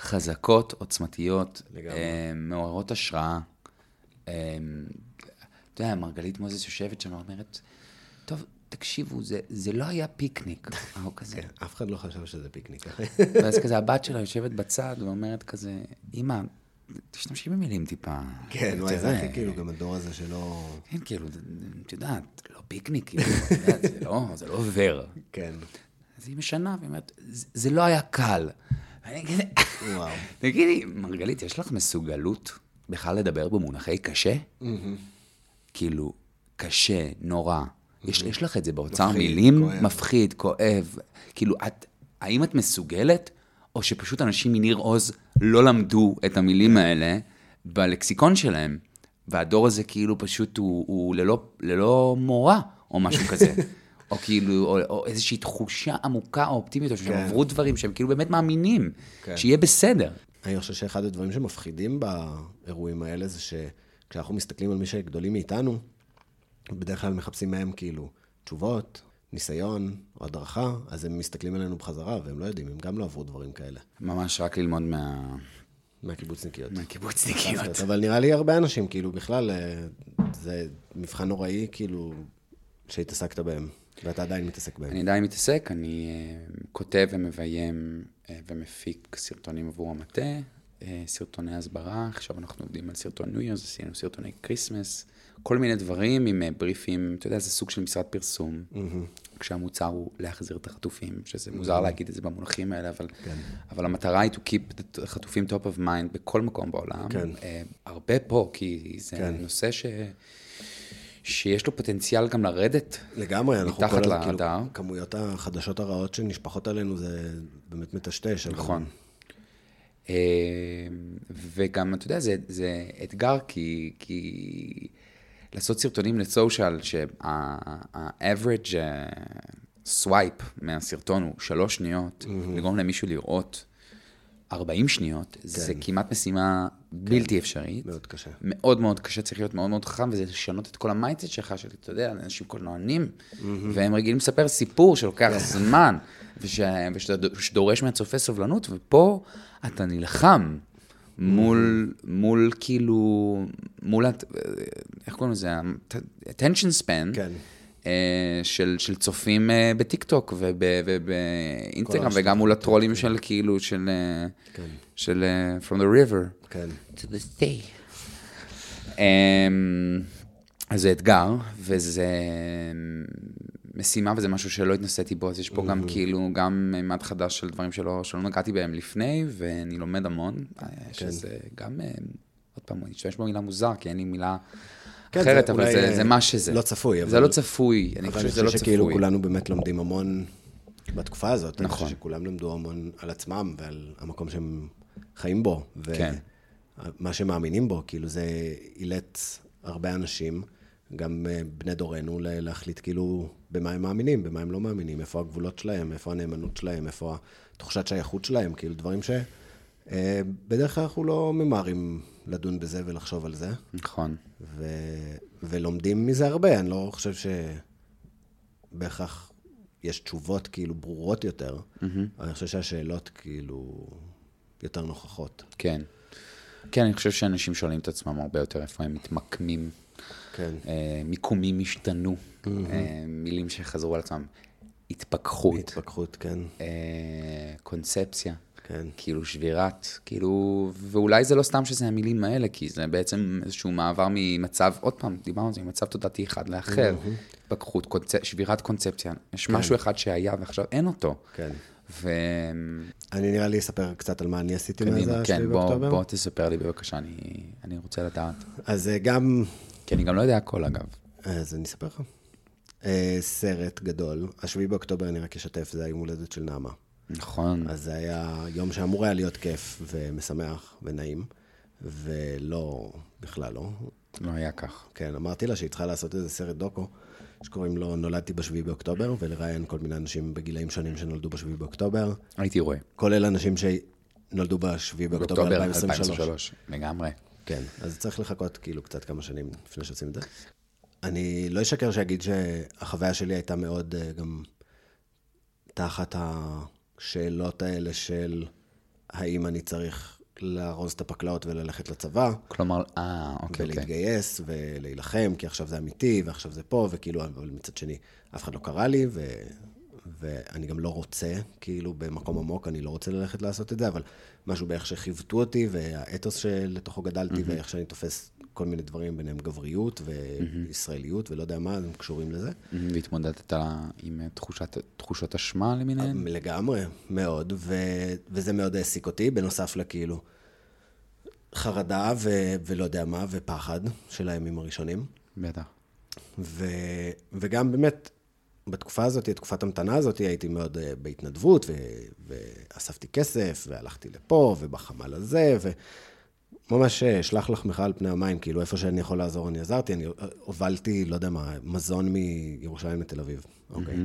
חזקות, עוצמתיות. אה, מעוררות השראה. אה, אתה יודע, מרגלית מוזס יושבת שם ואומרת, טוב, תקשיבו, זה, זה לא היה פיקניק. או כזה. כן, אף אחד לא חשב שזה פיקניק. ואז כזה הבת שלה יושבת בצד ואומרת כזה, אמא, תשתמשי במילים טיפה. כן, וואי, זה הכי כאילו גם הדור הזה שלא... כן, כאילו, את יודעת, לא פיקניק, כאילו, זה לא, זה לא עובר. כן. אז היא משנה, והיא אומרת, "זה- לא היה קל. ואני וואו. תגידי, מרגלית, יש לך מסוגלות בכלל לדבר במונחי קשה? כאילו, קשה, נורא. יש, יש לך את זה באוצר מפחיד, מילים? כואב. מפחיד, כואב. כאילו, את, האם את מסוגלת, או שפשוט אנשים מניר עוז לא למדו את המילים האלה בלקסיקון שלהם, והדור הזה כאילו פשוט הוא, הוא ללא, ללא מורא, או משהו כזה. או כאילו, או, או איזושהי תחושה עמוקה או אופטימית, או שהם כן. עברו דברים שהם כאילו באמת מאמינים, כן. שיהיה בסדר. אני חושב שאחד הדברים שמפחידים באירועים האלה זה שכשאנחנו מסתכלים על מי שגדולים מאיתנו, בדרך כלל מחפשים מהם כאילו תשובות, ניסיון או הדרכה, אז הם מסתכלים עלינו בחזרה והם לא יודעים, הם גם לא עברו דברים כאלה. ממש רק ללמוד מה... מהקיבוצניקיות. מהקיבוצניקיות. אבל נראה לי הרבה אנשים, כאילו, בכלל, אה, זה מבחן נוראי, כאילו, שהתעסקת בהם, ואתה עדיין מתעסק בהם. אני עדיין מתעסק, אני uh, כותב ומביים uh, ומפיק סרטונים עבור המטה, סרטוני הסברה, עכשיו אנחנו עובדים על סרטון New Years, עשינו סרטוני Christmas, כל מיני דברים עם uh, בריפים, אתה יודע, זה סוג של משרד פרסום, כשהמוצר הוא להחזיר את החטופים, שזה מוזר להגיד את זה במונחים האלה, אבל, כן. אבל המטרה היא to keep את החטופים top of mind בכל מקום בעולם. כן. Uh, הרבה פה, כי זה כן. נושא ש... שיש לו פוטנציאל גם לרדת לגמרי, אנחנו כל הז- כאילו. כמויות החדשות הרעות שנשפכות עלינו, זה באמת מטשטש. נכון. אה, וגם, אתה יודע, זה, זה אתגר, כי, כי לעשות סרטונים ל social, שה-average swipe מהסרטון הוא שלוש שניות, לגרום למישהו לראות 40 שניות, זה כמעט משימה בלתי אפשרית. מאוד קשה. מאוד מאוד קשה, צריך להיות מאוד מאוד חכם, וזה לשנות את כל ה mindset שלך, של, אתה יודע, אנשים קולנוענים, והם רגילים לספר סיפור שלוקח זמן, וש, וש- שדורש מהצופה סובלנות, ופה אתה נלחם מול, מול כאילו, מול, איך קוראים לזה? attention span. כן. אה, של, של צופים אה, בטיקטוק וב- ובאינסטגרם, הרשתות וגם מול הטרולים של כאילו, של, אה, כן. של אה, From the River. כן. to the sea. אמ, אז זה אתגר, וזה אמ, משימה, וזה משהו שלא התנסיתי בו, אז יש פה גם כאילו, גם מימד חדש של דברים שלא, שלא נגעתי בהם לפני, ואני לומד המון, שזה גם, אמ, עוד פעם, אני אשתמש במילה מוזר, כי אין לי מילה כן, אחרת, זה אבל אולי, זה, אה, זה מה שזה. לא צפוי, זה אבל- לא צפוי, אני אבל חושב אני שזה לא חושב שכאילו צפוי. כולנו באמת לומדים המון בתקופה הזאת. אני נכון. חושב שכולם למדו המון על עצמם ועל המקום שהם חיים בו. כן. ומה שהם מאמינים בו, כאילו זה אילץ הרבה אנשים, גם אה, בני דורנו, להחליט כאילו במה הם מאמינים, במה הם לא מאמינים, איפה הגבולות שלהם, איפה הנאמנות שלהם, איפה התחושת שייכות שלהם, כאילו דברים שבדרך כלל אנחנו לא ממהרים לדון בזה ולחשוב על זה. נכון. ו... ולומדים מזה הרבה, אני לא חושב שבהכרח יש תשובות כאילו ברורות יותר, mm-hmm. אבל אני חושב שהשאלות כאילו יותר נוכחות. כן. כן, אני חושב שאנשים שואלים את עצמם הרבה יותר איפה הם מתמקמים. כן. אה, מיקומים השתנו, אה, מילים שחזרו על עצמם. התפכחות, התפכחות, כן, אה, קונספציה, כן. כאילו שבירת, כאילו, ואולי זה לא סתם שזה המילים האלה, כי זה בעצם איזשהו מעבר ממצב, עוד פעם, דיברנו על זה, ממצב תודעתי אחד לאחר. התפכחות, קונצ... שבירת קונספציה. יש משהו אחד שהיה ועכשיו אין אותו. כן. ו... אני נראה לי אספר קצת על מה אני עשיתי מאז קדימה, ה-7 כן, בוא, באוקטובר. בוא תספר לי בבקשה, אני, אני רוצה לדעת. אז אה, גם, כי אני גם לא יודע הכל, אגב. אז אני אספר לך. אה, סרט גדול, השביעי באוקטובר, אני רק אשתף, זה היום הולדת של נעמה. נכון. אז זה היה יום שאמור היה להיות כיף ומשמח ונעים, ולא, בכלל לא. לא היה כך. כן, אמרתי לה שהיא צריכה לעשות איזה סרט דוקו, שקוראים לו נולדתי בשביעי באוקטובר, ולראיין כל מיני אנשים בגילאים שונים שנולדו בשביעי באוקטובר, הייתי רואה. כולל אנשים שנולדו בשביעי באוקטובר באוקטובר 2023. 2023. לגמרי. כן, אז צריך לחכות כאילו קצת כמה שנים לפני שעושים את זה. אני לא אשקר שאגיד שהחוויה שלי הייתה מאוד אה, גם תחת השאלות האלה של האם אני צריך לארוז את הפקלאות וללכת לצבא, כלומר, אה, אוקיי, אוקיי. ולהתגייס ולהילחם, כי עכשיו זה אמיתי, ועכשיו זה פה, וכאילו, אבל מצד שני, אף אחד לא קרא לי, ו... ואני גם לא רוצה, כאילו, במקום עמוק, אני לא רוצה ללכת לעשות את זה, אבל משהו באיך שחיוותו אותי, והאתוס שלתוכו גדלתי, ואיך שאני תופס כל מיני דברים, ביניהם גבריות וישראליות, ולא יודע מה, הם קשורים לזה. מהמם, והתמודדת עם תחושת, תחושות אשמה למיניהן? לגמרי, מאוד, ו... וזה מאוד העסיק אותי, בנוסף לכאילו חרדה ו... ולא יודע מה, ופחד של הימים הראשונים. בטח. ו... וגם באמת, בתקופה הזאת, תקופת המתנה הזאת, הייתי מאוד uh, בהתנדבות, ו... ואספתי כסף, והלכתי לפה, ובחמ"ל הזה, וממש אה, שלח לחמך על פני המים, כאילו איפה שאני יכול לעזור אני עזרתי, אני הובלתי, לא יודע מה, מזון מירושלים לתל אביב, אוקיי?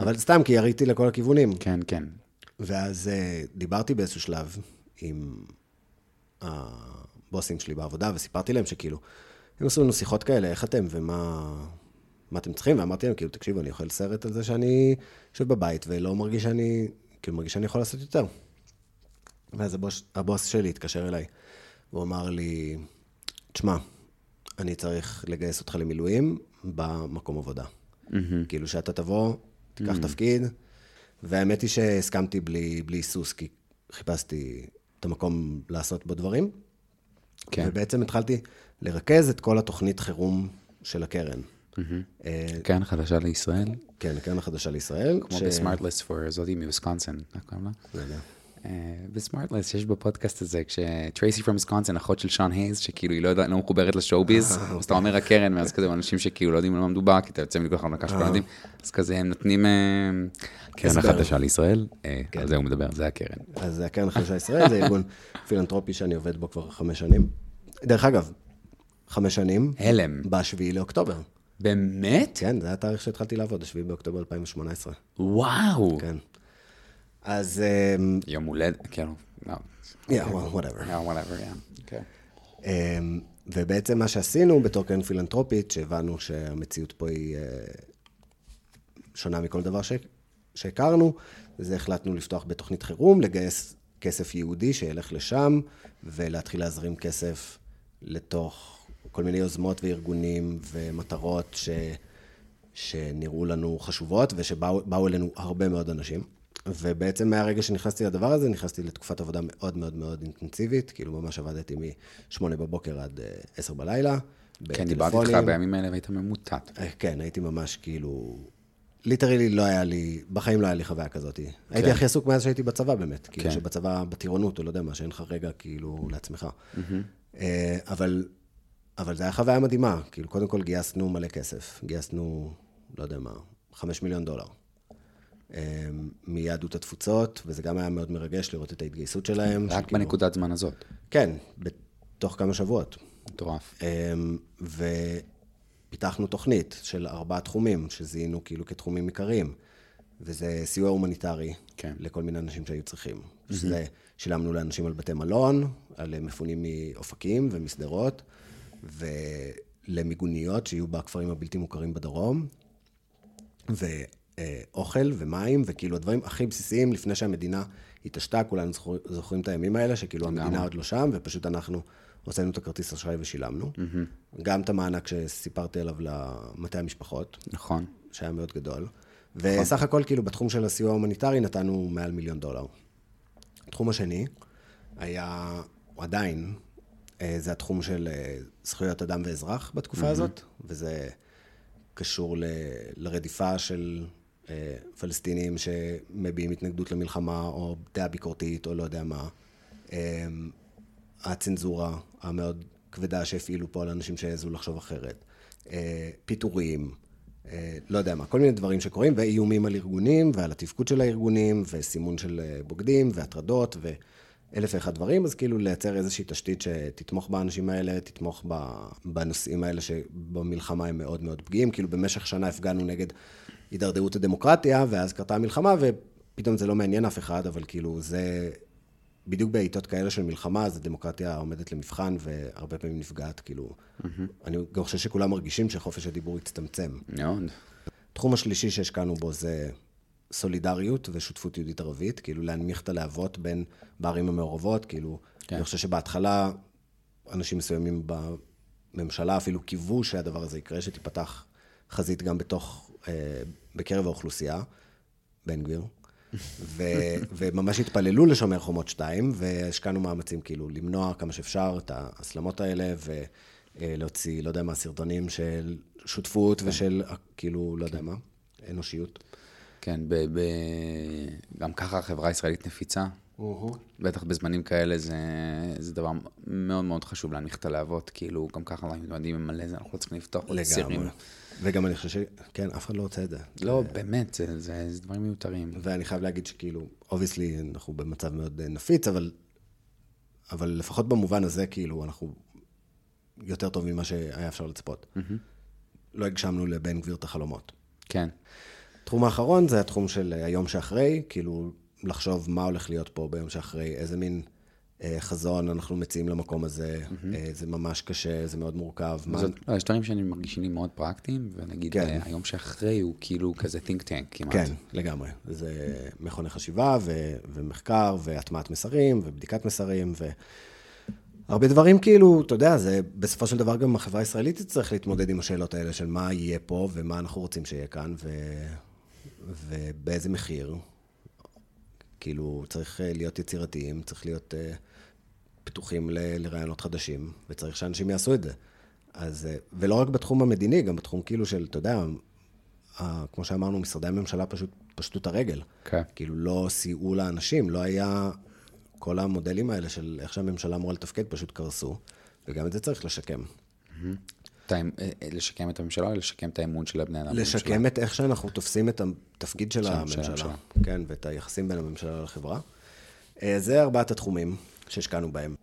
אבל סתם, כי יריתי לכל הכיוונים. כן, כן. ואז דיברתי באיזשהו שלב עם הבוסים שלי בעבודה, וסיפרתי להם שכאילו, הם עשו לנו שיחות כאלה, איך אתם ומה מה אתם צריכים, ואמרתי להם, כאילו, תקשיבו, אני אוכל סרט על זה שאני יושב בבית ולא מרגיש שאני, כאילו, מרגיש שאני יכול לעשות יותר. ואז הבוס, הבוס שלי התקשר אליי, והוא אמר לי, תשמע, אני צריך לגייס אותך למילואים במקום עבודה. כאילו שאתה תבוא, תיקח תפקיד, והאמת היא שהסכמתי בלי, בלי היסוס, כי חיפשתי את המקום לעשות בו דברים. כן. ובעצם התחלתי לרכז את כל התוכנית חירום של הקרן. אה, קרן חדשה לישראל, כן, הקרן החדשה לישראל. כמו בסמארטלס פור זאתי מוויסקונסין, איך קוראים לה? לא יודע. אה, בסמארטלס, שיש בפודקאסט הזה, כשטרייסי פרום ויסקונסין, אחות של שון הייז, שכאילו היא לא לא מחוברת לשואו-ביז, אז אתה אומר הקרן, ואז כזה אנשים שכאילו לא יודעים על מה מדובר, כי אתה יוצא מכל אחד לקש פלנדים, אז כזה הם נותנים אה, קרן. החדשה לישראל, אה, על זה הוא מדבר, זה הקרן. אז זה הקרן החדשה ישראל, זה ארגון פילנטרופי שאני עובד בו כבר חמש שנים. דרך אגב, חמש שנים, הלם. בשביעי לאוקטובר. באמת? כן, זה התאריך שהתחלתי לעבוד, השביעי באוקטובר 2018. וואו. כן. אז, אמ, יום הולדת, כאילו, לא. yeah, well, whatever. Yeah, whatever, yeah. אמ, ובעצם מה שעשינו בתור קרן פילנטרופית, שהבנו שהמציאות פה היא אה, שונה מכל דבר ש... שהכרנו, זה החלטנו לפתוח בתוכנית חירום, לגייס כסף ייעודי שילך לשם, ולהתחיל להזרים כסף לתוך כל מיני יוזמות וארגונים ומטרות ש... שנראו לנו חשובות, ושבאו באו אלינו הרבה מאוד אנשים. ובעצם מהרגע שנכנסתי לדבר הזה, נכנסתי לתקופת עבודה מאוד מאוד מאוד אינטנסיבית, כאילו ממש עבדתי מ-8 בבוקר עד אה, 10 בלילה. כן, דיברתי איתך. בימים האלה והיית ממוטט. אה, כן, הייתי ממש כאילו... ליטרלי לא היה לי, בחיים לא היה לי חוויה כזאת. הייתי הכי עסוק מאז שהייתי בצבא באמת. כאילו כן. שבצבא, בטירונות, או לא יודע מה, שאין לך רגע כאילו לעצמך. אה, אבל, אבל זו הייתה חוויה מדהימה. כאילו, קודם כל גייסנו מלא כסף. גייסנו, לא יודע מה, חמש מיליון דולר. אה, מיהדות התפוצות, וזה גם היה מאוד מרגש לראות את ההתגייסות שלהם. רק שכאילו- בנקודת זמן הזאת. כן, בתוך כמה שבועות. מטורף. אמ, ופיתחנו תוכנית של ארבעה תחומים, שזיהינו כאילו כתחומים עיקריים. וזה סיוע הומניטרי כן. לכל מיני אנשים שהיו צריכים. שזה, שילמנו לאנשים על בתי מלון, על מפונים מאופקים ומשדרות, ולמיגוניות שיהיו בכפרים הבלתי מוכרים בדרום, ואוכל ומים, וכאילו הדברים הכי בסיסיים לפני שהמדינה התעשתה, כולנו זוכר, זוכרים את הימים האלה, שכאילו המדינה עוד לא שם, ופשוט אנחנו הוצאנו את הכרטיס אשראי ושילמנו. גם את המענק שסיפרתי עליו למטה המשפחות, נכון. שהיה מאוד גדול. וסך הכל, כאילו, בתחום של הסיוע ההומניטרי נתנו מעל מיליון דולר. התחום השני היה, הוא עדיין, זה התחום של אה, זכויות אדם ואזרח בתקופה הזאת, וזה קשור ל- לרדיפה של אה, פלסטינים שמביעים התנגדות למלחמה, או דעה ביקורתית, או לא יודע מה. אה, הצנזורה המאוד כבדה שהפעילו פה על אנשים שהעזו לחשוב אחרת. אה, פיטורים, אה, לא יודע מה, כל מיני דברים שקורים, ואיומים על ארגונים, ועל התפקוד של הארגונים, וסימון של אה, בוגדים, והטרדות, ואלף ואחד דברים, אז כאילו לייצר איזושהי תשתית שתתמוך באנשים האלה, תתמוך בנושאים האלה שבמלחמה הם מאוד מאוד פגיעים. כאילו במשך שנה הפגענו נגד הידרדרות הדמוקרטיה, ואז קרתה המלחמה, ופתאום זה לא מעניין אף אחד, אבל כאילו זה... בדיוק בעיתות כאלה של מלחמה, אז הדמוקרטיה עומדת למבחן, והרבה פעמים נפגעת, כאילו... Mm-hmm. אני גם חושב שכולם מרגישים שחופש הדיבור הצטמצם. מאוד. התחום השלישי שהשקענו בו זה סולידריות ושותפות יהודית-ערבית, כאילו להנמיך את הלהבות בין בערים המעורבות, כאילו, כן. אני חושב שבהתחלה אנשים מסוימים בממשלה אפילו קיוו שהדבר הזה יקרה, שתיפתח חזית גם בתוך, אה, בקרב האוכלוסייה, בן גביר. ו, וממש התפללו לשומר חומות 2, והשקענו מאמצים כאילו למנוע כמה שאפשר את ההסלמות האלה, ולהוציא, לא יודע מה, סרטונים של שותפות ושל, כאילו, לא יודע מה, אנושיות. כן, ב, ב, גם ככה החברה הישראלית נפיצה. בטח בזמנים כאלה זה, זה דבר מאוד מאוד חשוב להנמיך את הלהבות, כאילו, גם ככה אנחנו עם מלא זה, אנחנו צריכים לפתוח עוד צירים. וגם אני חושב שכן, אף אחד לא רוצה את זה. לא, זה... באמת, זה, זה, זה דברים מיותרים. ואני חייב להגיד שכאילו, obviously, אנחנו במצב מאוד אה, נפיץ, אבל, אבל לפחות במובן הזה, כאילו, אנחנו יותר טוב ממה שהיה אפשר לצפות. Mm-hmm. לא הגשמנו לבן גביר את החלומות. כן. התחום האחרון זה התחום של היום שאחרי, כאילו, לחשוב מה הולך להיות פה ביום שאחרי, איזה מין... אה, חזון אנחנו מציעים למקום הזה, mm-hmm. זה ממש קשה, זה מאוד מורכב. זאת, מה... לא, יש דברים שאני מרגישים מאוד פרקטיים, ונגיד כן. אה, היום שאחרי הוא כאילו כזה think tank כמעט. כן, לגמרי. זה מכוני חשיבה ו- ומחקר והטמעת מסרים ובדיקת מסרים ו... הרבה דברים כאילו, אתה יודע, זה בסופו של דבר גם החברה הישראלית תצטרך להתמודד עם השאלות האלה של מה יהיה פה ומה אנחנו רוצים שיהיה כאן ו... ובאיזה מחיר. כאילו, צריך להיות יצירתיים, צריך להיות... Uh, פתוחים ל, לרעיונות חדשים, וצריך שאנשים יעשו את זה. אז, אה, ולא רק בתחום המדיני, גם בתחום כאילו של, אתה יודע, כמו שאמרנו, משרדי הממשלה פשוט פשטו את הרגל. כן. Okay. כאילו לא סייעו לאנשים, לא היה... כל המודלים האלה של איך שהממשלה אמורה לתפקד פשוט קרסו, וגם את זה צריך לשקם. Mm-hmm. לשקם את הממשלה לשקם את האמון של הבני אדם? לשקם את איך שאנחנו תופסים את התפקיד של הממשלה, כן, ואת היחסים בין הממשלה לחברה. זה ארבעת התחומים שהשקענו בהם.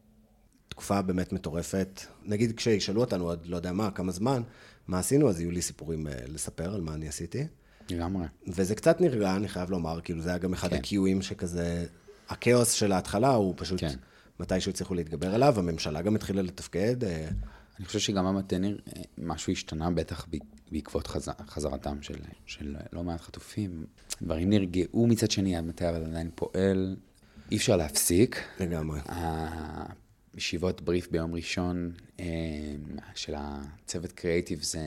תקופה באמת מטורפת. נגיד כשישאלו אותנו עוד לא יודע מה, כמה זמן, מה עשינו, אז יהיו לי סיפורים אה, לספר על מה אני עשיתי. לגמרי. וזה קצת נרגע, אני חייב לומר, כאילו זה היה גם אחד כן. הקיואים שכזה, הכאוס של ההתחלה הוא פשוט, כן. מתישהו הצליחו להתגבר עליו, הממשלה גם התחילה לתפקד. אני חושב שגם אה, משהו השתנה בטח בעקבות חז... חזרתם של, של לא מעט חטופים. דברים נרגעו מצד שני, עד מתי אבל עדיין פועל. אי אפשר להפסיק. לגמרי. ישיבות בריף ביום ראשון אה, של הצוות קריאיטיב, זה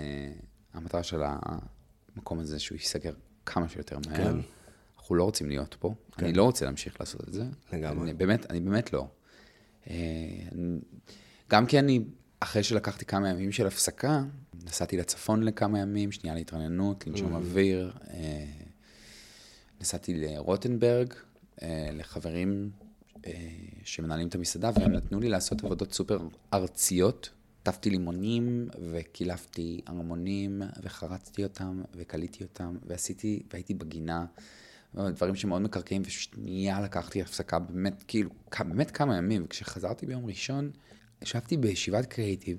המטרה של המקום הזה שהוא ייסגר כמה שיותר מהר. כן. אנחנו לא רוצים להיות פה, כן. אני לא רוצה להמשיך לעשות את זה. לגמרי. אני באמת, אני באמת לא. אה, גם כי אני, אחרי שלקחתי כמה ימים של הפסקה, נסעתי לצפון לכמה ימים, שנייה להתרעננות, לנשום mm-hmm. אוויר. אה, נסעתי לרוטנברג, לחברים אה, שמנהלים את המסעדה, והם נתנו לי לעשות עבודות סופר ארציות. טפתי לימונים, וקילפתי ארמונים, וחרצתי אותם, וקליתי אותם, ועשיתי, והייתי בגינה. דברים שמאוד מקרקעים, ושנייה לקחתי הפסקה, באמת, כאילו, באמת כמה ימים. וכשחזרתי ביום ראשון, ישבתי בישיבת קריאיטיב,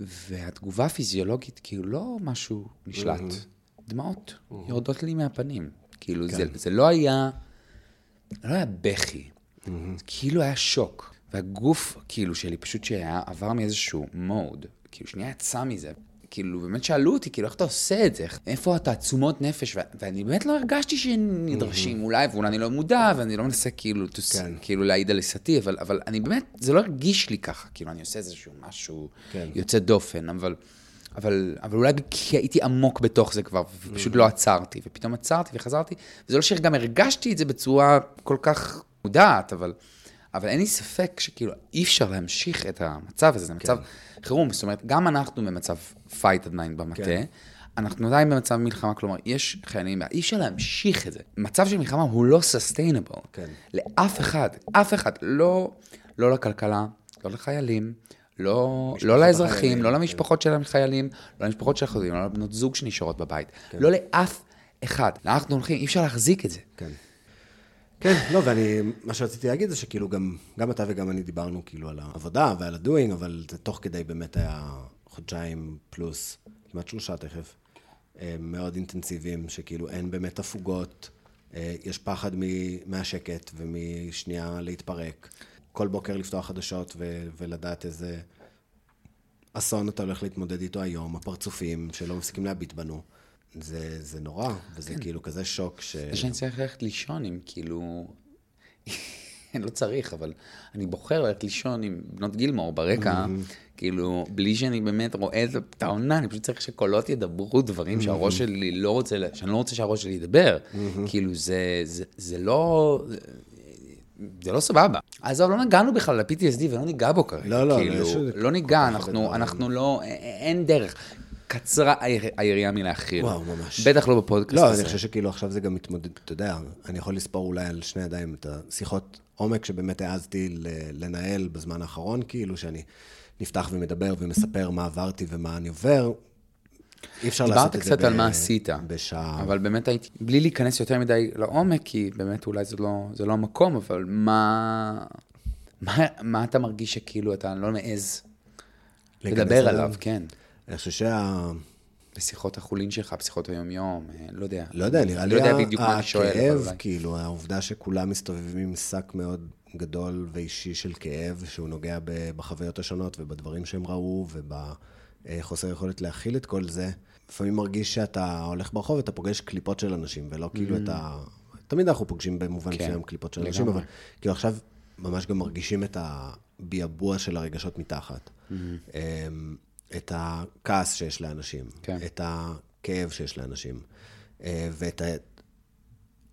והתגובה הפיזיולוגית, כאילו, לא משהו נשלט. Mm-hmm. דמעות mm-hmm. יורדות לי מהפנים. כאילו, כן. זה, זה לא היה, לא היה בכי. Mm-hmm. כאילו היה שוק. והגוף, כאילו, שלי פשוט שהיה, עבר מאיזשהו מוד, כאילו, שנייה יצא מזה. כאילו, באמת שאלו אותי, כאילו, איך אתה עושה את זה? איפה התעצומות נפש? ו- ואני באמת לא הרגשתי שנדרשים, mm-hmm. אולי, ואולי אני לא מודע, ואני לא מנסה כאילו, תוס, כן. כאילו להעיד על עיסתי, אבל, אבל אני באמת, זה לא הרגיש לי ככה, כאילו, אני עושה איזשהו משהו כן. יוצא דופן, אבל, אבל, אבל אולי כי הייתי עמוק בתוך זה כבר, ופשוט mm-hmm. לא עצרתי, ופתאום עצרתי וחזרתי, וזה לא שגם הרגשתי את זה בצורה כל כך מודעת, אבל, אבל אין לי ספק שכאילו אי אפשר להמשיך את המצב הזה, זה מצב חירום. זאת אומרת, גם אנחנו במצב fight עדיין במטה, כן. אנחנו עדיין במצב מלחמה, כלומר, יש חיילים, אי אפשר להמשיך את זה. מצב של מלחמה הוא לא sustainable. כן. לאף אחד, אף אחד, לא, לא לכלכלה, לא לחיילים, לא, לא לאזרחים, החיילים, לא כן. למשפחות של החיילים, לא למשפחות של החיילים, לא לבנות זוג שנשארות בבית. כן. לא לאף אחד. אנחנו הולכים, אי אפשר להחזיק את זה. כן. כן, לא, ואני, מה שרציתי להגיד זה שכאילו גם, גם אתה וגם אני דיברנו כאילו על העבודה ועל הדוינג, אבל זה תוך כדי באמת היה חודשיים פלוס, כמעט שלושה תכף, אה, מאוד אינטנסיביים, שכאילו אין באמת הפוגות, אה, יש פחד מהשקט ומשנייה להתפרק. כל בוקר לפתוח חדשות ו- ולדעת איזה אסון אתה הולך להתמודד איתו היום, הפרצופים שלא מפסיקים להביט בנו. זה, זה נורא, וזה כאילו כזה שוק ש... זה שאני צריך ללכת לישון עם כאילו... אני לא צריך, אבל אני בוחר ללכת לישון עם בנות גילמור ברקע, כאילו, בלי שאני באמת רואה את העונה, אני פשוט צריך שקולות ידברו דברים שהראש שלי לא רוצה, שאני לא רוצה שהראש שלי ידבר. כאילו, זה, זה, זה לא... זה לא סבבה. עזוב, לא נגענו בכלל ל-PTSD ולא ניגע בו כרגע. לא, לא, כאילו, לא כל ניגע, אנחנו. אנחנו לא, אין דרך. קצרה היר- היריעה מלהכיל. וואו, ממש. בטח לא בפודקאסט לא, הזה. אני חושב שכאילו עכשיו זה גם מתמודד, אתה יודע, אני יכול לספור אולי על שני ידיים את השיחות עומק שבאמת העזתי לנהל בזמן האחרון, כאילו שאני נפתח ומדבר ומספר מה עברתי ומה אני עובר. אי אפשר לעשות דיברת את זה קצת על מה עשית, בשעה. אבל באמת הייתי, בלי להיכנס יותר מדי לעומק, כי באמת אולי זה לא, זה לא המקום, אבל מה, מה, מה אתה מרגיש שכאילו אתה לא מעז לדבר? עליו, כן. אני חושב שה... בשיחות החולין שלך, בשיחות היום-יום, אה, לא יודע. לא יודע, נראה לי לא יודע בדיוק מה אני שואל, הכאב. כאילו, העובדה שכולם מסתובבים עם שק מאוד גדול ואישי של כאב, שהוא נוגע בחוויות השונות ובדברים שהם ראו ובחוסר יכולת להכיל את כל זה, לפעמים מרגיש שאתה הולך ברחוב ואתה פוגש קליפות של אנשים, ולא כאילו את ה... תמיד אנחנו פוגשים במובן Mm. כן, מסוים קליפות של אנשים. אבל כאילו עכשיו ממש גם מרגישים את הביעבוע של הרגשות מתחת. Mm-hmm. את הכעס שיש לאנשים, כן. את הכאב שיש לאנשים, אה, ואת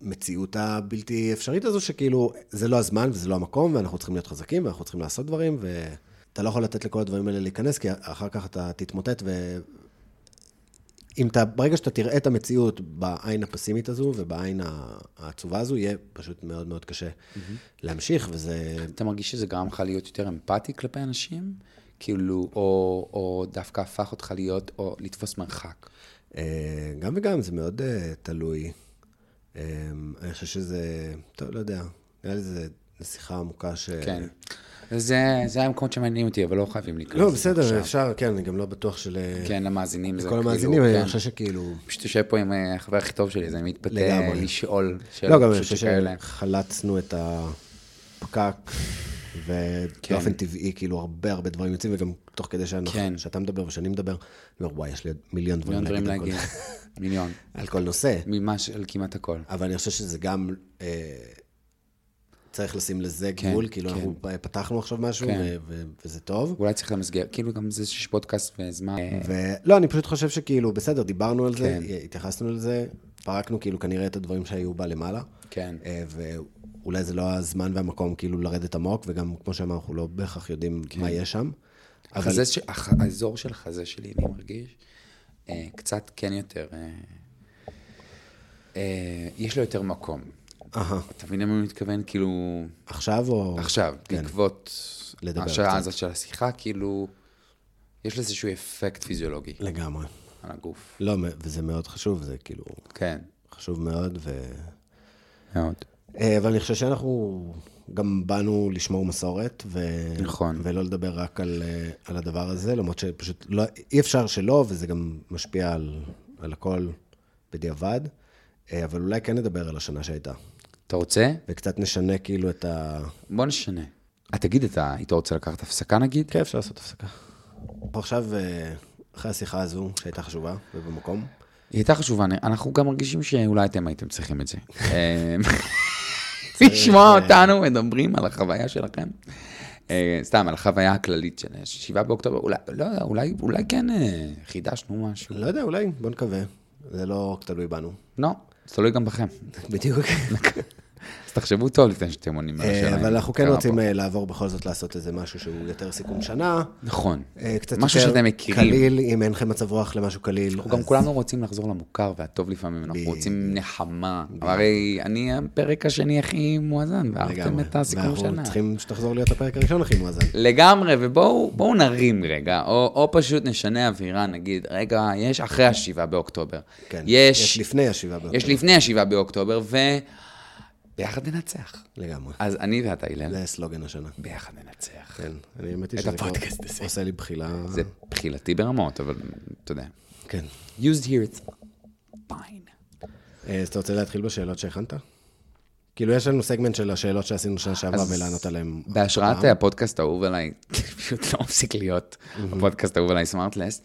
המציאות הבלתי אפשרית הזו, שכאילו, זה לא הזמן וזה לא המקום, ואנחנו צריכים להיות חזקים, ואנחנו צריכים לעשות דברים, ואתה לא יכול לתת לכל הדברים האלה להיכנס, כי אחר כך אתה תתמוטט, ו... אם אתה, ברגע שאתה תראה את המציאות בעין הפסימית הזו ובעין העצובה הזו, יהיה פשוט מאוד מאוד קשה להמשיך, וזה... אתה מרגיש שזה גרם לך להיות יותר אמפתי כלפי אנשים? כאילו, או, או דווקא הפך אותך להיות, או לתפוס מרחק? אה, גם וגם, זה מאוד אה, תלוי. אה, אני חושב שזה, טוב, לא יודע, נראה לי זה זו שיחה עמוקה ש... כן. זה, זה המקומות שמעניינים אותי, אבל לא חייבים להיכנס. לא, לזה בסדר, עכשיו. אפשר, כן, אני גם לא בטוח של... כן, למאזינים זה לכל כאילו, המאזינים, אני כן. חושב שכאילו... פשוט יושב פה עם החבר הכי טוב שלי, אז אני מתפתה. לשאול לא, שאלות גם אני חושב שכאלה. שחלצנו את הפקק, כן. ובאופן טבעי, כאילו, הרבה הרבה דברים יוצאים, וגם תוך כדי שאנחנו- כן. שאתה מדבר ושאני מדבר, אני אומר, וואי, יש לי עוד מיליון דברים מיליון דברים להגיד להגיד. מיליון. על כל נושא. ממש על כמעט הכל. אבל אני חושב שזה גם, אה, צריך לשים לזה כן, גבול, כאילו כן. אנחנו פתחנו עכשיו משהו, כן. ו- ו- וזה טוב. אולי צריך למסגר, כאילו גם זה שיש פודקאסט וזמן. ולא, אני פשוט חושב שכאילו, בסדר, דיברנו על זה, כן. התייחסנו לזה, פרקנו כאילו כנראה את הדברים שהיו בה למעלה. כן. אה, ואולי זה לא הזמן והמקום כאילו לרדת עמוק, וגם כמו שאמרנו, אנחנו לא בהכרח יודעים מה יש שם. אבל ש- הח- האזור של החזה שלי, אני מרגיש, אה, קצת כן יותר, אה, אה, יש לו יותר מקום. אהה, אתה מבין למה אני מתכוון? כאילו, עכשיו או... עכשיו, כן. בעקבות השעה. הזאת של השיחה, כאילו, יש לזה איזשהו אפקט פיזיולוגי לגמרי. על הגוף. לא, וזה מאוד חשוב, זה כאילו כן, חשוב מאוד, ו... מאוד. אה, אבל אני חושב שאנחנו גם באנו לשמור מסורת, ו... נכון. ולא לדבר רק על, אה, על הדבר הזה, למרות שפשוט לא, אי אפשר שלא, וזה גם משפיע על, על הכל בדיעבד, אה, אבל אולי כן נדבר על השנה שהייתה, אתה רוצה? וקצת נשנה כאילו את ה... בוא נשנה. אה, תגיד, אתה היית רוצה לקחת הפסקה נגיד? כן, אפשר לעשות הפסקה. עכשיו, אחרי השיחה הזו, שהייתה חשובה ובמקום, היא הייתה חשובה, אנחנו גם מרגישים שאולי אתם הייתם צריכים את זה. לשמוע אותנו מדברים על החוויה שלכם. אה, סתם, על החוויה הכללית של 7 באוקטובר, אולי, לא יודע, אולי, אולי כן אה, חידשנו משהו. לא יודע, אולי, בוא נקווה. זה לא תלוי בנו. לא, זה תלוי גם בכם. בדיוק. אז תחשבו טוב לפני שאתם עונים על אה, השאלה. אבל אנחנו כן רוצים. אה, לעבור בכל זאת לעשות איזה משהו שהוא יותר סיכום שנה. נכון. אה, קצת יותר. קליל, אם אין לכם מצב רוח למשהו קליל. אנחנו גם כולנו רוצים לחזור למוכר והטוב לפעמים, אנחנו. רוצים נחמה. הרי אני הפרק השני הכי מואזן, ואהבתם. את הסיכום ואנחנו שנה. צריכים שתחזור להיות הפרק הראשון הכי מואזן. לגמרי, ובואו בואו נרים רגע, או, פשוט נשנה אווירה, נגיד, רגע, יש אחרי השבעה באוקטובר. כן. יש, לפני השבעה באוקטובר. יש לפני השבעה באוקטובר, וביחד ננצח. לגמרי. אז אני ואתה, הלל, זה סלוגן השנה. ביחד ננצח. כן. אני האמת היא שזה כבר. עושה לי בחילה. זה בחילתי ברמות, אבל אתה יודע. כן. used here it's fine. אה, אז אתה רוצה להתחיל בשאלות שהכנת? כאילו, יש לנו סגמנט של השאלות שעשינו שנה שעברה ולענות עליהן. בהשראת. הפודקאסט האהוב עליי, פשוט לא מפסיק להיות הפודקאסט האהוב עליי, SmartLess.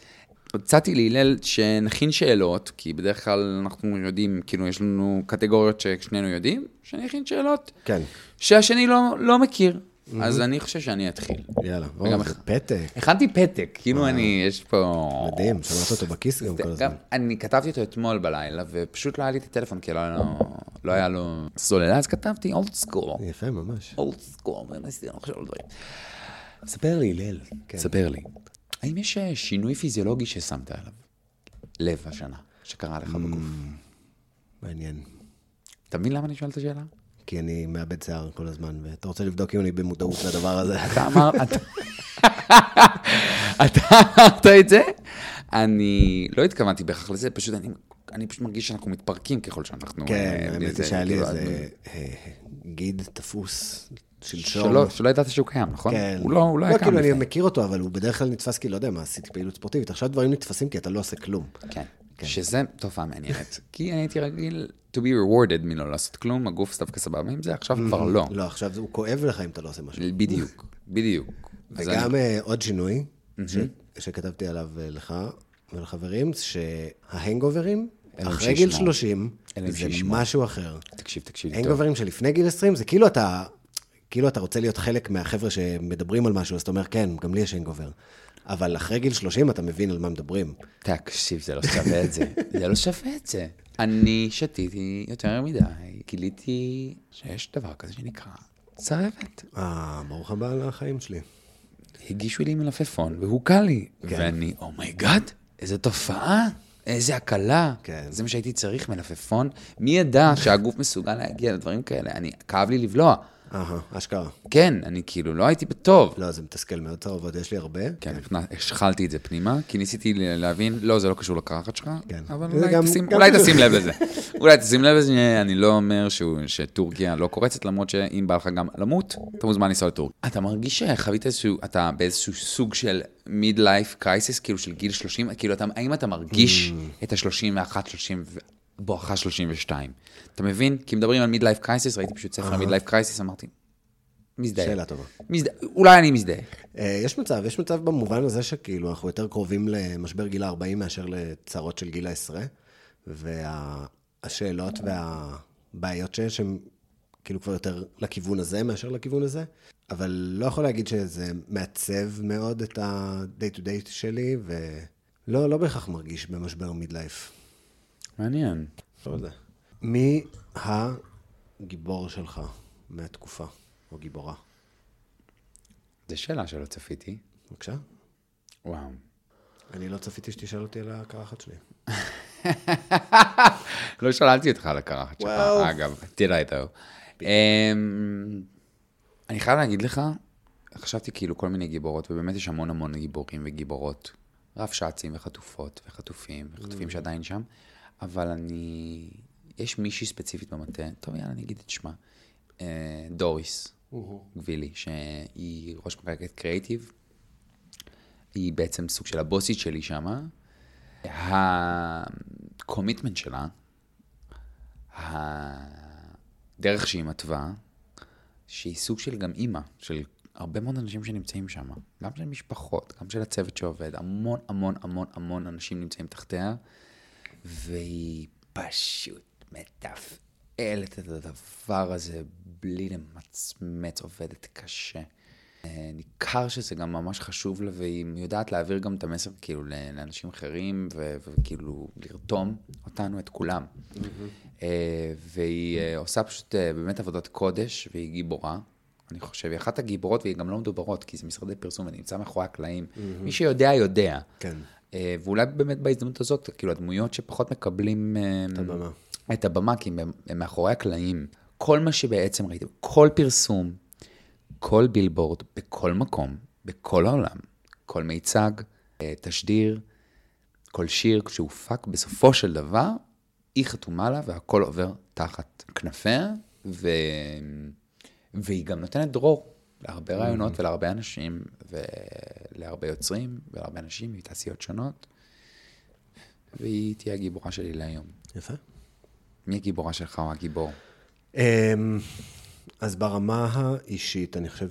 הצעתי להלל שנכין שאלות, כי בדרך כלל אנחנו יודעים, כאילו יש לנו קטגוריות ששנינו יודעים, שאני אכין שאלות כן. שהשני לא, לא מכיר. אז אני חושב שאני אתחיל. יאללה. וגם או, זה פתק. הכנתי פתק, כאילו אני, יש פה... מדהים, שמת אותו בכיס גם כל הזמן. אני כתבתי אותו אתמול בלילה, ופשוט לא היה לי את הטלפון, כי לא היה לו, לא היה לו סוללה, אז כתבתי old school. יפה, ממש. old school, וניסיתי לחשוב על דברים. ספר לי, הלל, ספר לי. האם יש אה, שינוי פיזיולוגי ששמת עליו? לב השנה, שקרה לך בגוף. מעניין. אתה מבין למה אני שואל את השאלה? כי אני מאבד שיער כל הזמן, ואתה רוצה לבדוק אם אני במודעות לדבר הזה. אתה אמר, אתה אמרת את זה? אני לא התכוונתי בהכרח לזה, פשוט אני, אני פשוט מרגיש שאנחנו מתפרקים ככל שאנחנו... כן, אה, האמת היא שהיה לי כאילו, איזה אה, גיד תפוס שלשום. שלא, שלא ידעת שהוא קיים, נכון? כן. הוא לא, הוא לא היה קיים כאילו, אני. מכיר אותו, אבל הוא בדרך כלל נתפס כי, לא יודע מה, עשיתי פעילות ספורטיבית. עכשיו דברים נתפסים כי אתה לא עושה כלום. כן. שזה תופעה מעניינת. כי אני הייתי רגיל to be rewarded מלא לעשות כלום, הגוף דווקא סבבה עם זה, עכשיו כבר לא. לא, עכשיו הוא כואב לך אם אתה לא עושה משהו. בדיוק, בדיוק. וגם אני- אה, עוד שינוי ש- שכתבתי עליו לך ולחברים, שההנגוברים, אחרי גיל שישמעו. 30, אין להם זה. משהו אחר. תקשיב, תקשיב טוב. הנגוברים שלפני גיל 20, זה כאילו אתה, כאילו אתה רוצה להיות חלק מהחבר'ה שמדברים על משהו, אז אתה אומר, כן, גם לי יש hangover. אבל אחרי גיל 30 אתה מבין על מה מדברים. תקשיב, זה לא שווה את זה. זה לא שווה את זה. אני שתיתי יותר מדי, גיליתי שיש דבר כזה שנקרא צרבת. אה, ברוך הבא לחיים שלי. הגישו לי מלפפון, והוא קל לי. כן. ואני, oh my god, איזה תופעה, איזה הקלה. כן. זה מה שהייתי צריך, מלפפון. מי ידע שהגוף מסוגל להגיע לדברים כאלה? אני, כאב לי לבלוע. אהה, אשכרה. כן, אני כאילו לא הייתי בטוב. לא, זה מתסכל מאוד צרבות, יש לי הרבה. כן, הכנ- השחלתי את זה פנימה, כי ניסיתי להבין, לא, זה לא קשור לקרחת שלך, כן. אבל אולי, גם- תשים, גם אולי. תשים לב לזה. אולי תשים לב לזה, אני לא אומר שטורקיה לא קורצת, למרות שאם בא לך גם למות, אתה מוזמן לנסוע לטורקיה. אתה מרגיש שחווית איזשהו, אתה באיזשהו סוג של life crisis, כאילו של גיל 30, כאילו, אתה, האם אתה מרגיש Mm. את ה-31, 30, בואכה 32? אתה מבין? כי מדברים על midlife crisis, ראיתי פשוט ספר midlife crisis, אמרתי, מזדהה. שאלה טובה. מזדהה. אולי אני מזדהה. אה, יש מצב, יש מצב במובן הזה שכאילו אנחנו יותר קרובים למשבר גיל ה-40 מאשר לצרות של גיל העשרה, והשאלות והבעיות שיש הן כאילו כבר יותר לכיוון הזה מאשר לכיוון הזה, אבל לא יכול להגיד שזה מעצב מאוד את ה-day to day שלי, ולא לא בהכרח מרגיש במשבר מידלייף. מעניין. מי הגיבור שלך מהתקופה, או גיבורה? זו שאלה שלא צפיתי. בבקשה. וואו. אני לא צפיתי שתשאל אותי על הקרחת שלי. לא שאלתי אותך על הקרחת שלך. אגב, תראה איתו. אני חייב להגיד לך, חשבתי כאילו כל מיני גיבורות, ובאמת יש המון המון גיבורים וגיבורות. רבש"צים וחטופות וחטופים, וחטופים שעדיין שם, אבל אני... יש מישהי ספציפית במטה, טוב יאללה אני אגיד את שמה, אה, דוריס גבילי, שהיא ראש מחלקת קריאיטיב, היא בעצם סוג של הבוסית שלי שמה. הקומיטמנט שלה, הדרך שהיא מתווה, שהיא סוג של גם אימא, של הרבה מאוד אנשים שנמצאים שם, גם של משפחות, גם של הצוות שעובד, המון המון המון המון אנשים נמצאים תחתיה, והיא פשוט מתפעלת את הדבר הזה בלי למצמץ, עובדת קשה. אה, ניכר שזה גם ממש חשוב לה, והיא יודעת להעביר גם את המסר כאילו לאנשים אחרים, ו- וכאילו לרתום אותנו, את כולם. אה, והיא אה, עושה פשוט באמת עבודת קודש, והיא גיבורה. אני חושב, היא אחת הגיבורות, והיא גם לא מדוברות, כי זה משרדי פרסום, אני נמצא מאחורי הקלעים. מי שיודע, יודע. כן. אה, ואולי באמת בהזדמנות הזאת, כאילו, הדמויות שפחות מקבלים... אה, את הבמה. את הבמה, כי הם, הם מאחורי הקלעים. כל מה שבעצם ראיתם, כל פרסום, כל בילבורד, בכל מקום, בכל העולם, כל מיצג, אה, תשדיר, כל שיר שהופק, בסופו של דבר, היא חתומה לה והכל עובר תחת כנפיה, ו... והיא גם נותנת דרור להרבה רעיונות ולהרבה אנשים, ולהרבה יוצרים ולהרבה אנשים מתעשיות שונות, והיא תהיה הגיבורה שלי להיום. יפה. מי הגיבורה שלך או הגיבור? אמ, אז ברמה האישית, אני חושב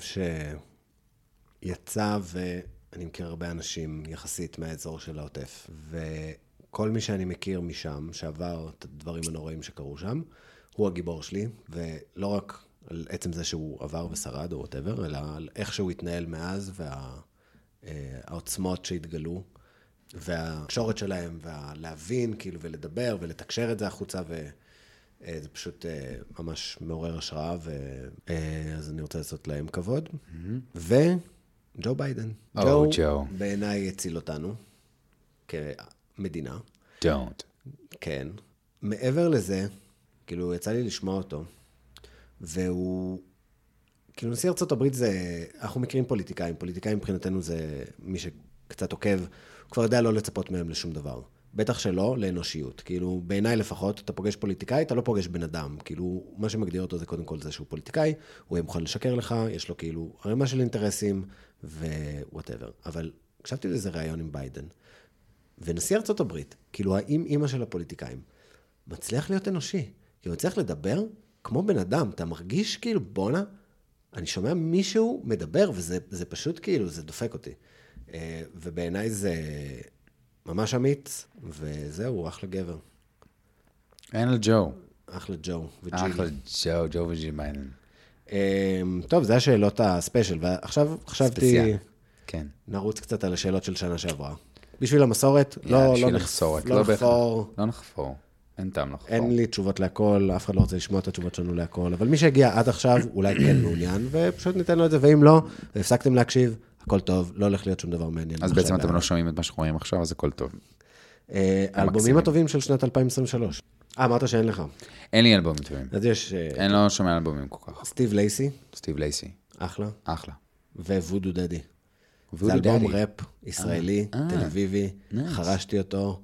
שיצא, ואני מכיר הרבה אנשים יחסית מהאזור של העוטף, וכל מי שאני מכיר משם, שעבר את הדברים הנוראים שקרו שם, הוא הגיבור שלי, ולא רק על עצם זה שהוא עבר ושרד או וואטאבר, אלא על איך שהוא התנהל מאז, והעוצמות שהתגלו, והתקשורת שלהם, והלהבין, כאילו, ולדבר, ולתקשר את זה החוצה, ו... אה, פשוט אה, ממש מעורר השראה, ואז אני רוצה לעשות להם כבוד. וג'ו ביידן. Mm-hmm. ג'ו. בעיניי הציל אותנו כמדינה. Don't. כן. מעבר לזה, כאילו, יצא לי לשמוע אותו, והוא... כאילו, נשיא ארצות הברית זה... אנחנו מכירים פוליטיקאים. פוליטיקאים מבחינתנו זה מי שקצת עוקב, הוא כבר יודע לא לצפות מהם לשום דבר. בטח שלא לאנושיות. כאילו, בעיניי לפחות, אתה פוגש פוליטיקאי, אתה לא פוגש בן אדם. כאילו, מה שמגדיר אותו זה קודם כל זה שהוא פוליטיקאי, הוא יהיה מוכן לשקר לך, יש לו כאילו ערימה של אינטרסים, ו whatever. אבל הקשבתי לאיזה ראיון עם ביידן, ונשיא ארצות הברית, כאילו, האימא אימא של הפוליטיקאים, מצליח להיות אנושי. כאילו, מצליח לדבר כמו בן אדם. אתה מרגיש כאילו, בואנה, אני שומע מישהו מדבר, וזה זה פשוט כאילו, זה דופק אותי. אה, ובעיניי זה ממש אמיץ, וזהו, אחלה גבר. אין על ג'ו. אחלה ג'ו וג'ילי. אחלה ג'ו, ג'ו וג'יל ביידן. אה, טוב, זה השאלות הספיישל, ועכשיו חשבתי, ספציאל. כן. נרוץ קצת על השאלות של שנה שעברה. בשביל המסורת, לא, יאללה, לא, בשביל נחפור, המסורת, לא בהכרח. נחפור. לא נחפור. אין טעם לחפור. אין לי תשובות להכל, אף אחד לא רוצה לשמוע את התשובות שלנו להכל, אבל מי שהגיע עד עכשיו, אולי כן מעוניין, ופשוט ניתן לו את זה, ואם לא, והפסקתם להקשיב, הכל טוב, לא הולך להיות שום דבר מעניין. אז בעצם אתם לא שומעים את מה שאנחנו רואים עכשיו, אז הכל טוב. אה, האלבומים מקסימים. הטובים של שנת 2023. אה, אמרת שאין לך. אין לי אלבומים טובים. אז יש אה, אין לא שומע אלבומים כל כך. סטיב לייסי, סטיב לייסי. אחלה, אחלה. ווודו דדי. זה אלבום. ראפ ישראלי, אה, תל אביבי. חרשתי אותו.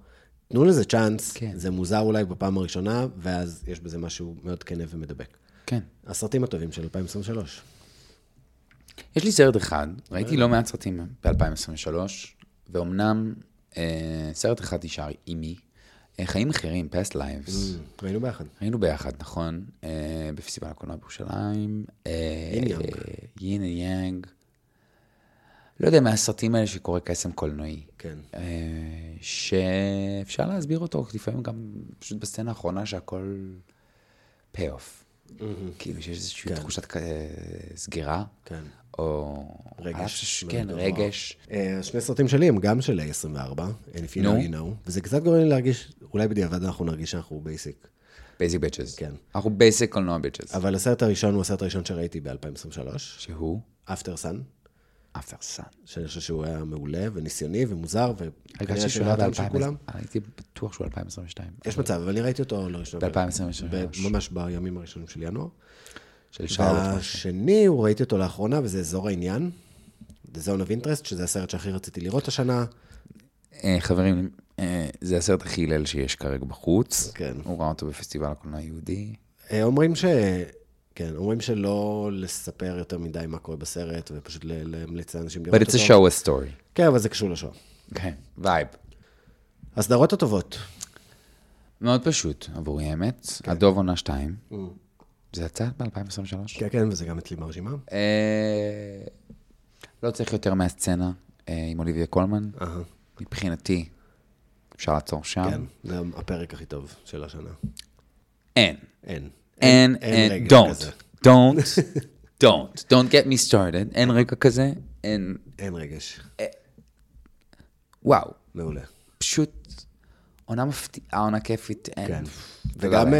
תנו לזה צ'אנס, כן. זה מוזר אולי בפעם הראשונה, ואז יש בזה משהו מאוד כנה ומדבק. כן. הסרטים הטובים של 2023. יש לי סרט אחד, ראיתי לא מעט סרטים ב-2023, ואומנם אה, סרט אחד נשאר עימי, אה, חיים אחרים, past lives. Mm, היינו ביחד. היינו ביחד, נכון, אה, בפסטיבל הקולנוע בירושלים. אה, יין יאנג. יין יאנג. לא יודע, מהסרטים האלה שקורא קסם קולנועי. כן. אה, שאפשר להסביר אותו לפעמים גם פשוט בסצנה האחרונה שהכל pay off. כאילו שיש איזושהי כן. תחושת כ- סגירה, כן. או... רגש כן. רגש. אה, שני סרטים שלי הם גם של A24, And if you know you know, וזה קצת גורם לי להרגיש, אולי בדיעבד אנחנו נרגיש שאנחנו basic. Basic bitches. כן. אנחנו basic קולנוע bitches. אבל הסרט הראשון הוא הסרט הראשון שראיתי ב-2023, שהוא After Sun, Aftersun. שאני חושב שהוא היה מעולה וניסיוני ומוזר, וכנראה הרגשתי שהוא היה הטעם של כולם. ב-2000, הייתי בטוח שהוא 2022. יש מצב, אבל אני ראיתי אותו לראשונה. ב-2023. ממש בימים הראשונים של ינואר. של שרלוט. והשני, הוא ראיתי אותו לאחרונה, וזה אזור העניין. The Zone of Interest, שזה הסרט שהכי רציתי לראות השנה. אה, חברים, אה, זה הסרט הכי הלל שיש כרגע בחוץ. כן. הוא ראה אותו בפסטיבל הקולנוע היהודי. אה, אומרים ש... כן, אומרים שלא לספר יותר מדי מה קורה בסרט, ופשוט להמליץ לאנשים לראות אותו. But it's a Shoah story. כן, אבל זה קשור לשואה. כן, vibe. הסדרות הטובות. מאוד פשוט עבורי, האמת. הדוב עונה 2. זה יצא ב-2023? כן, כן, וזה גם אצלי ברשימה. אה, לא צריך יותר מהסצנה אה, עם אוליביה קולמן. מבחינתי, אפשר לעצור שם. כן, זה הפרק הכי טוב של השנה. אין. אין. אין, אין don't. don't. don't, don't get me started, אין רגע כזה, אין, אין רגש. וואו, מעולה. פשוט עונה מפתיעה, עונה כיפית, אין. כן. וגם.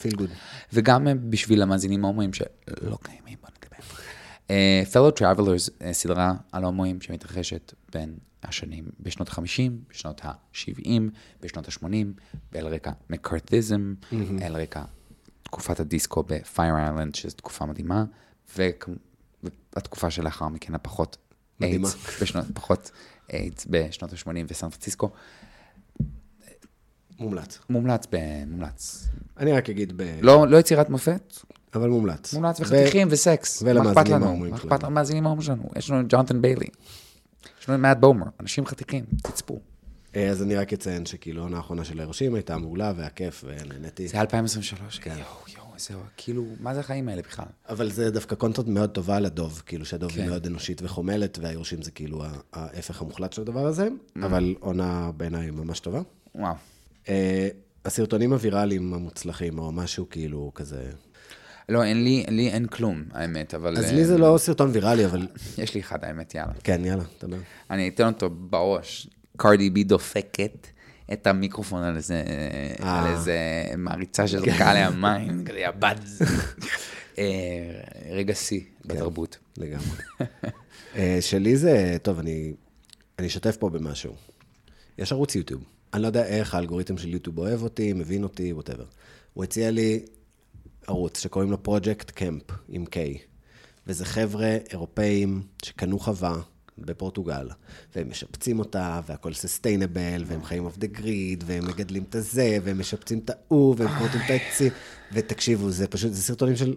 פיל גוד. וגם אה, בשביל המאזינים ההומואים שלא קיימים, בוא נדבר. Fellow Travelers, סדרה על הומואים שמתרחשת בין השנים בשנות ה-50, בשנות ה-70, בשנות ה-80, באל רקע מקארתיזם, אל רקע תקופת הדיסקו ב-Fire Island, שזו תקופה מדהימה, והתקופה שלאחר מכן הפחות. איידס, בשנות, פחות איידס בשנות ה-80 וסן פרנסיסקו. מומלץ. מומלץ, ב- מומלץ. אני רק אגיד ב... לא, לא יצירת מופת, אבל מומלץ. מומלץ ו- וחתיכים וסקס. מה ולמאזינים? ההומואים מה. אכפת למאזינים ההומואים שלנו? יש לנו ג'ונתן ביילי. יש לנו מאט בומר, אנשים חתיכים, תצפו. אה, אז אני רק אציין שכאילו העונה האחרונה של היורשים הייתה מעולה והיה כיף ונהניתי. זה 2023, כן. יואו, יואו, זהו, כאילו, מה זה החיים האלה בכלל? אבל זה דווקא קונטרה מאוד טובה לדוב, כאילו שהדוב כן. היא מאוד אנושית וחומלת, והיורשים זה כאילו ההפך המוחלט של הדבר הזה, אבל עונה בעיניי ממש טובה. וואו. אה, הסרטונים הוויראליים המוצלחים, או משהו כאילו כזה... לא, אין לי, לי אין כלום, האמת, אבל... אז אה, לי זה לא סרטון ויראלי, אבל... יש לי אחד, האמת, יאללה. כן, יאללה, תדבר. אני אתן אותו בראש. קרדי בי דופקת את המיקרופון על איזה, אה. על איזה מעריצה שזרקה עליה מים, כזה יבד. אה, רגע שיא בתרבות. לגמרי. אה, שלי זה, טוב, אני, אני אשתף פה במשהו. יש ערוץ יוטיוב. אני לא יודע איך האלגוריתם של יוטיוב אוהב אותי, מבין אותי, whatever. הוא הציע לי ערוץ שקוראים לו Project Kamp, עם K. וזה חבר'ה אירופאים שקנו חווה בפורטוגל, והם משפצים אותה, והכל sustainable, והם חיים off the grid, והם מגדלים את הזה, והם משפצים את ההוא, והם כורתים את העצים. ותקשיבו, זה פשוט, זה סרטונים של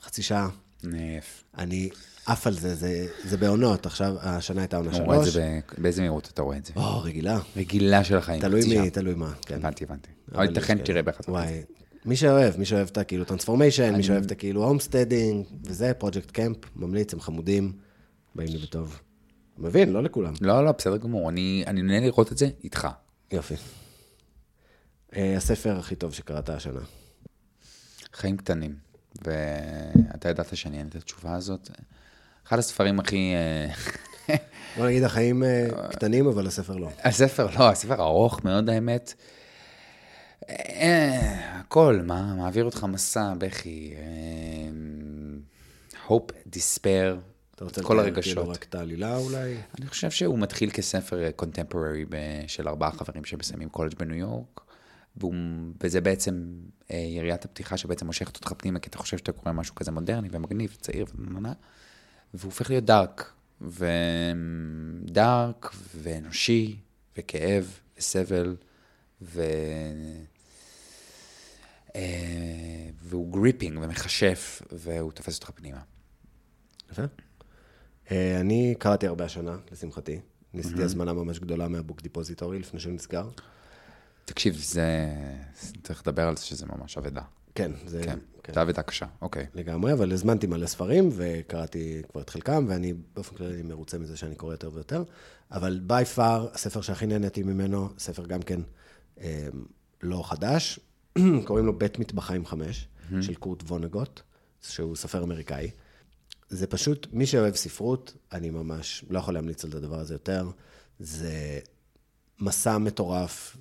חצי שעה. נף. אני עף על זה, זה, זה בעונות, עכשיו, השנה הייתה עונה רואה את שלוש. זה, ב- באיזה מהירות אתה רואה את זה? או, רגילה. רגילה של החיים. תלוי מי. תלוי מה, כן. הבנתי, הבנתי. אבל ייתכן כאלה. תראה באחד. וואי, מי שאוהב, מי שאוהב את הכאילו transformation, מי שאוהב את הכאילו homesteading, וזה, Project Kamp, ממליץ, הם חמודים, באים לי בטוב. מבין, לא לכולם. לא, לא, בסדר גמור. אני נהנה לראות את זה איתך. יופי. אה, הספר הכי טוב שקראת השנה. חיים קטנים. ואתה ידעת שאני אענה את התשובה הזאת. אחד הספרים הכי... אה, בוא נגיד, החיים אה, קטנים, אבל הספר לא. הספר, לא, הספר ארוך מאוד האמת. הכל, מה, מעביר אותך מסע, בכי, hope, despair, אתה רוצה כל לתאר הרגשות. כאילו רק את העלילה אולי? אני חושב שהוא מתחיל כספר contemporary של ארבעה חברים שמסיימים קולג' בניו יורק, והוא, וזה בעצם אה, יריית הפתיחה שבעצם מושכת אותך פנימה, כי אתה חושב שאתה קורא משהו כזה מודרני ומגניב, צעיר ונהנה, והוא הופך להיות dark, ו dark ואנושי, וכאב, וסבל, ו... אה, והוא gripping ומכשף, והוא תופס אותך פנימה. יפה. אה, אני קראתי הרבה השנה, לשמחתי. ניסיתי הזמנה ממש גדולה מה book depository לפני שהוא נסגר. תקשיב, זה... צריך לדבר על זה שזה ממש אבדה. כן, זה... כן, כן. זה אבדה קשה, אוקיי. לגמרי, אבל הזמנתי מלא ספרים, וקראתי כבר את חלקם, ואני באופן כללי מרוצה מזה שאני קורא יותר ויותר. אבל by far, הספר שהכי נהניתי ממנו, ספר גם כן אה, לא חדש, קוראים לו בית מטבחיים חמש, של קורט וונגוט, שהוא סופר אמריקאי. זה פשוט, מי שאוהב ספרות, אני ממש לא יכול להמליץ על הדבר הזה יותר. זה מסע מטורף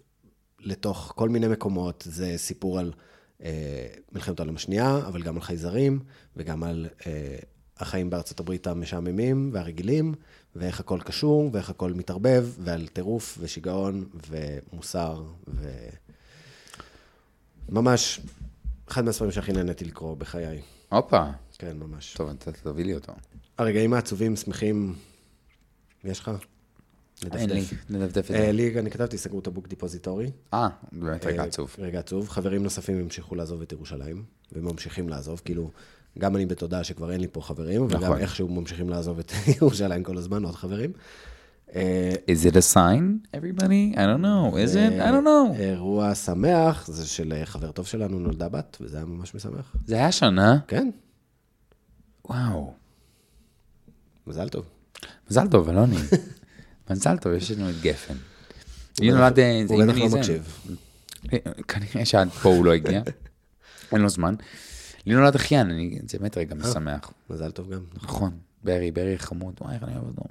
לתוך כל מיני מקומות. זה סיפור על אה, מלחמת העולם השנייה, אבל גם על חייזרים, וגם על אה, החיים בארצות הברית המשעממים והרגילים, ואיך הכל קשור, ואיך הכל מתערבב, ועל טירוף ושיגעון ומוסר, ו... ממש, אחד מהספרים שהכי נהניתי לקרוא בחיי. הופה, כן, ממש. טוב, אתה תביא לי אותו. הרגעים העצובים, שמחים, יש לך? אין לי, נדפדף. את אה, זה. לי, אני כתבתי, סגרו את הבוק דיפוזיטורי. אה, באמת רגע אה, עצוב. רגע עצוב. חברים נוספים המשיכו לעזוב את ירושלים, וממשיכים לעזוב. כאילו, גם אני בתודעה שכבר אין לי פה חברים, אבל גם נכון. איכשהו ממשיכים לעזוב את ירושלים כל הזמן, עוד חברים. אה, Is it a sign, everybody? I don't know. Is it? I don't know. אירוע שמח, זה של אה, חבר טוב שלנו, נולדה בת, וזה היה ממש משמח. זה היה שנה? כן, וואו. מזל טוב. מזל טוב, אלוני. מזל טוב, יש לנו את גפן. היא נולד... אה, הוא בטח לא. מקשיב. אה, כנראה שעד פה הוא לא הגיע. אין לו זמן. לי נולד אחיין, אני, זה באמת רגע משמח. מזל טוב גם. נכון, ברי, ברי חמוד, וואי, איך אני אוהב אותו.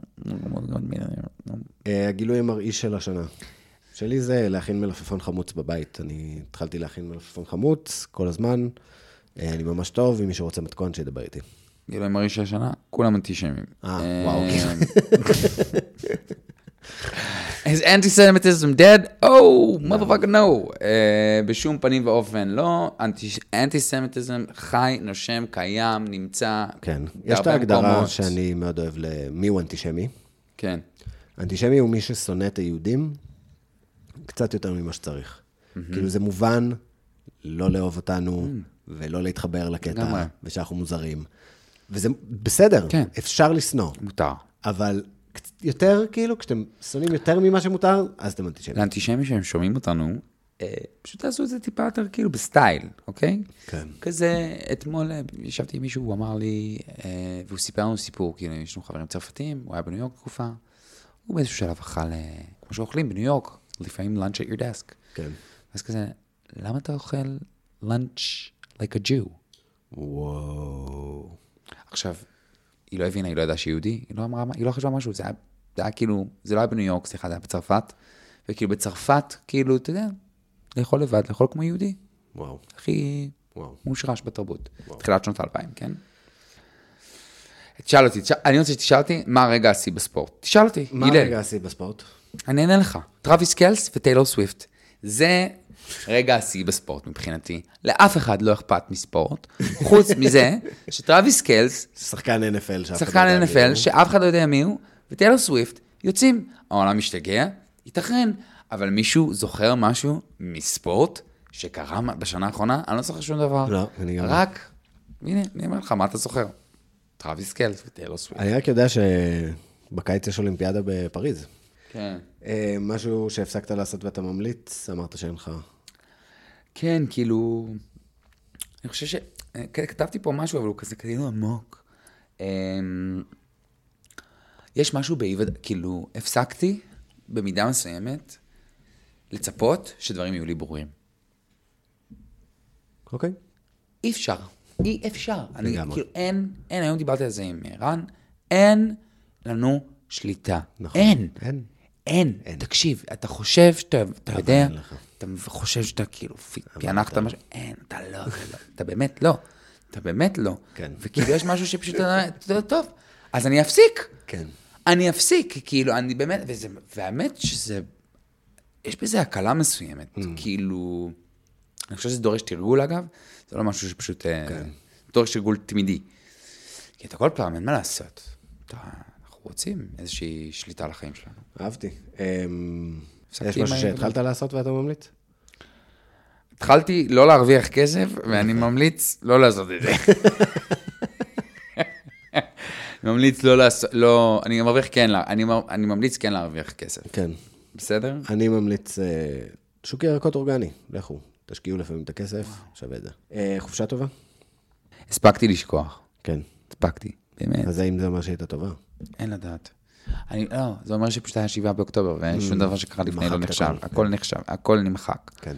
אה, הגילוי המרעיש של השנה. שלי זה להכין מלפפון חמוץ בבית. אני התחלתי להכין מלפפון חמוץ כל הזמן. אה, אני ממש טוב, אם מישהו רוצה מתכון, שידבר איתי. גילוי מרעיש של השנה, כולם אנטישמים. אה, וואו, Is anti-Semitism dead? Oh, motherfucker no. אה, בשום פנים ואופן לא. אנטי-סמיטיזם חי, נושם, קיים, נמצא. כן. יש את ההגדרה. שאני מאוד אוהב למי הוא אנטישמי. כן. אנטישמי הוא מי ששונא את היהודים קצת יותר ממה שצריך. כאילו זה מובן לא לאהוב אותנו ולא להתחבר לקטע. ושאנחנו מוזרים. וזה בסדר, כן. אפשר לשנוא. מותר. אבל יותר, כאילו, כשאתם שונאים יותר ממה שמותר, אז אתם אנטישמים. לאנטישמים שהם שומעים אותנו, אה, פשוט תעשו את זה טיפה יותר כאילו בסטייל, אוקיי? כן. כזה, אתמול אה, ישבתי עם מישהו, הוא אמר לי, אה, והוא סיפר לנו סיפור, כאילו, יש לנו חברים צרפתים, הוא היה בניו יורק תקופה, הוא באיזשהו שלב אכל, אה, כמו שאוכלים בניו יורק, לפעמים lunch at your desk. כן. אז כזה, למה אתה אוכל lunch like a Jew? וואו. עכשיו, היא לא הבינה, היא לא ידעה שהיא יהודי, היא לא אמרה, היא לא חשבה משהו, זה היה, זה היה כאילו, זה לא היה בניו יורק, סליחה, זה היה בצרפת, וכאילו בצרפת, כאילו, אתה יודע, לאכול לבד, לאכול כמו יהודי, וואו. הכי וואו. מושרש בתרבות, תחילת שנות האלפיים, כן? תשאל אותי, תשאל, אני רוצה שתשאל אותי, מה הרגע השיא בספורט? תשאל אותי, מה. הרגע השיא בספורט? אני אענה לך. טרוויס קלסי וטיילור סוויפט. זה רגע השיא בספורט מבחינתי. לאף אחד לא אכפת מספורט, חוץ מזה שטרוויס קלסי, שחקן NFL שאף אחד שחקן לא יודע מי NFL, הוא. שאף אחד לא יודע מי הוא, וטיילור סוויפט, יוצאים. העולם משתגע, ייתכן, אבל מישהו זוכר משהו מספורט שקרה בשנה האחרונה? אני לא זוכר שום דבר. לא, אני גם לא. רק, הנה, אני אומר לך, מה אתה זוכר? טרוויס קלסי וטיילור סוויפט. אני רק יודע שבקיץ יש אולימפיאדה בפריז. כן. אה, משהו שהפסקת לעשות ואתה ממליץ, אמרת שאין לך... כן, כאילו, אני חושב ש... כן, כתבתי פה משהו, אבל הוא כזה כאילו עמוק. אמ, יש משהו באי ודאות, כאילו, הפסקתי במידה מסוימת לצפות שדברים יהיו לי ברורים. אוקיי. אי אפשר, אי אפשר. אני. כאילו, אין, אין, היום דיברתי על זה עם רן, אין לנו שליטה. נכון. אין. אין. אין. תקשיב, אתה חושב שאתה, אתה יודע, אין לך. אתה חושב שאתה כאילו פענחת משהו, אין, אתה לא, אתה לא, אתה באמת לא. אתה באמת לא. כן. וכאילו יש משהו שפשוט, אתה יודע, טוב, אז אני אפסיק. כן. אני אפסיק, כאילו, אני באמת, וזה, והאמת שזה, יש בזה הקלה מסוימת, Mm. כאילו, אני חושב שזה דורש תרגול אגב, זה לא משהו שפשוט, כן. כן. דורש תרגול תמידי. כי אתה כל פעם, אין מה לעשות. אתה, אנחנו רוצים איזושהי שליטה על החיים שלנו. אהבתי. אמ, יש משהו שהתחלת לעשות ואתה ממליץ? התחלתי לא להרוויח כסף, ואני ממליץ לא לעשות את זה. ממליץ לא לעשות, לא, אני מרוויח כן, אני, אני ממליץ כן להרוויח כסף, כן. בסדר? אני ממליץ, אה, שוק ירקות אורגני, לכו, תשקיעו לפעמים את הכסף, שווה את זה. אה, חופשה טובה? הספקתי לשכוח, כן. הספקתי, באמת, אז האם זה אומר שהייתה טובה? אין לדעת. אני, לא, זה אומר שפשוט היה שבעה באוקטובר, ושום דבר שקרה לפני לא Mm. נחשב, הכל. נחשב, הכל נמחק. כן.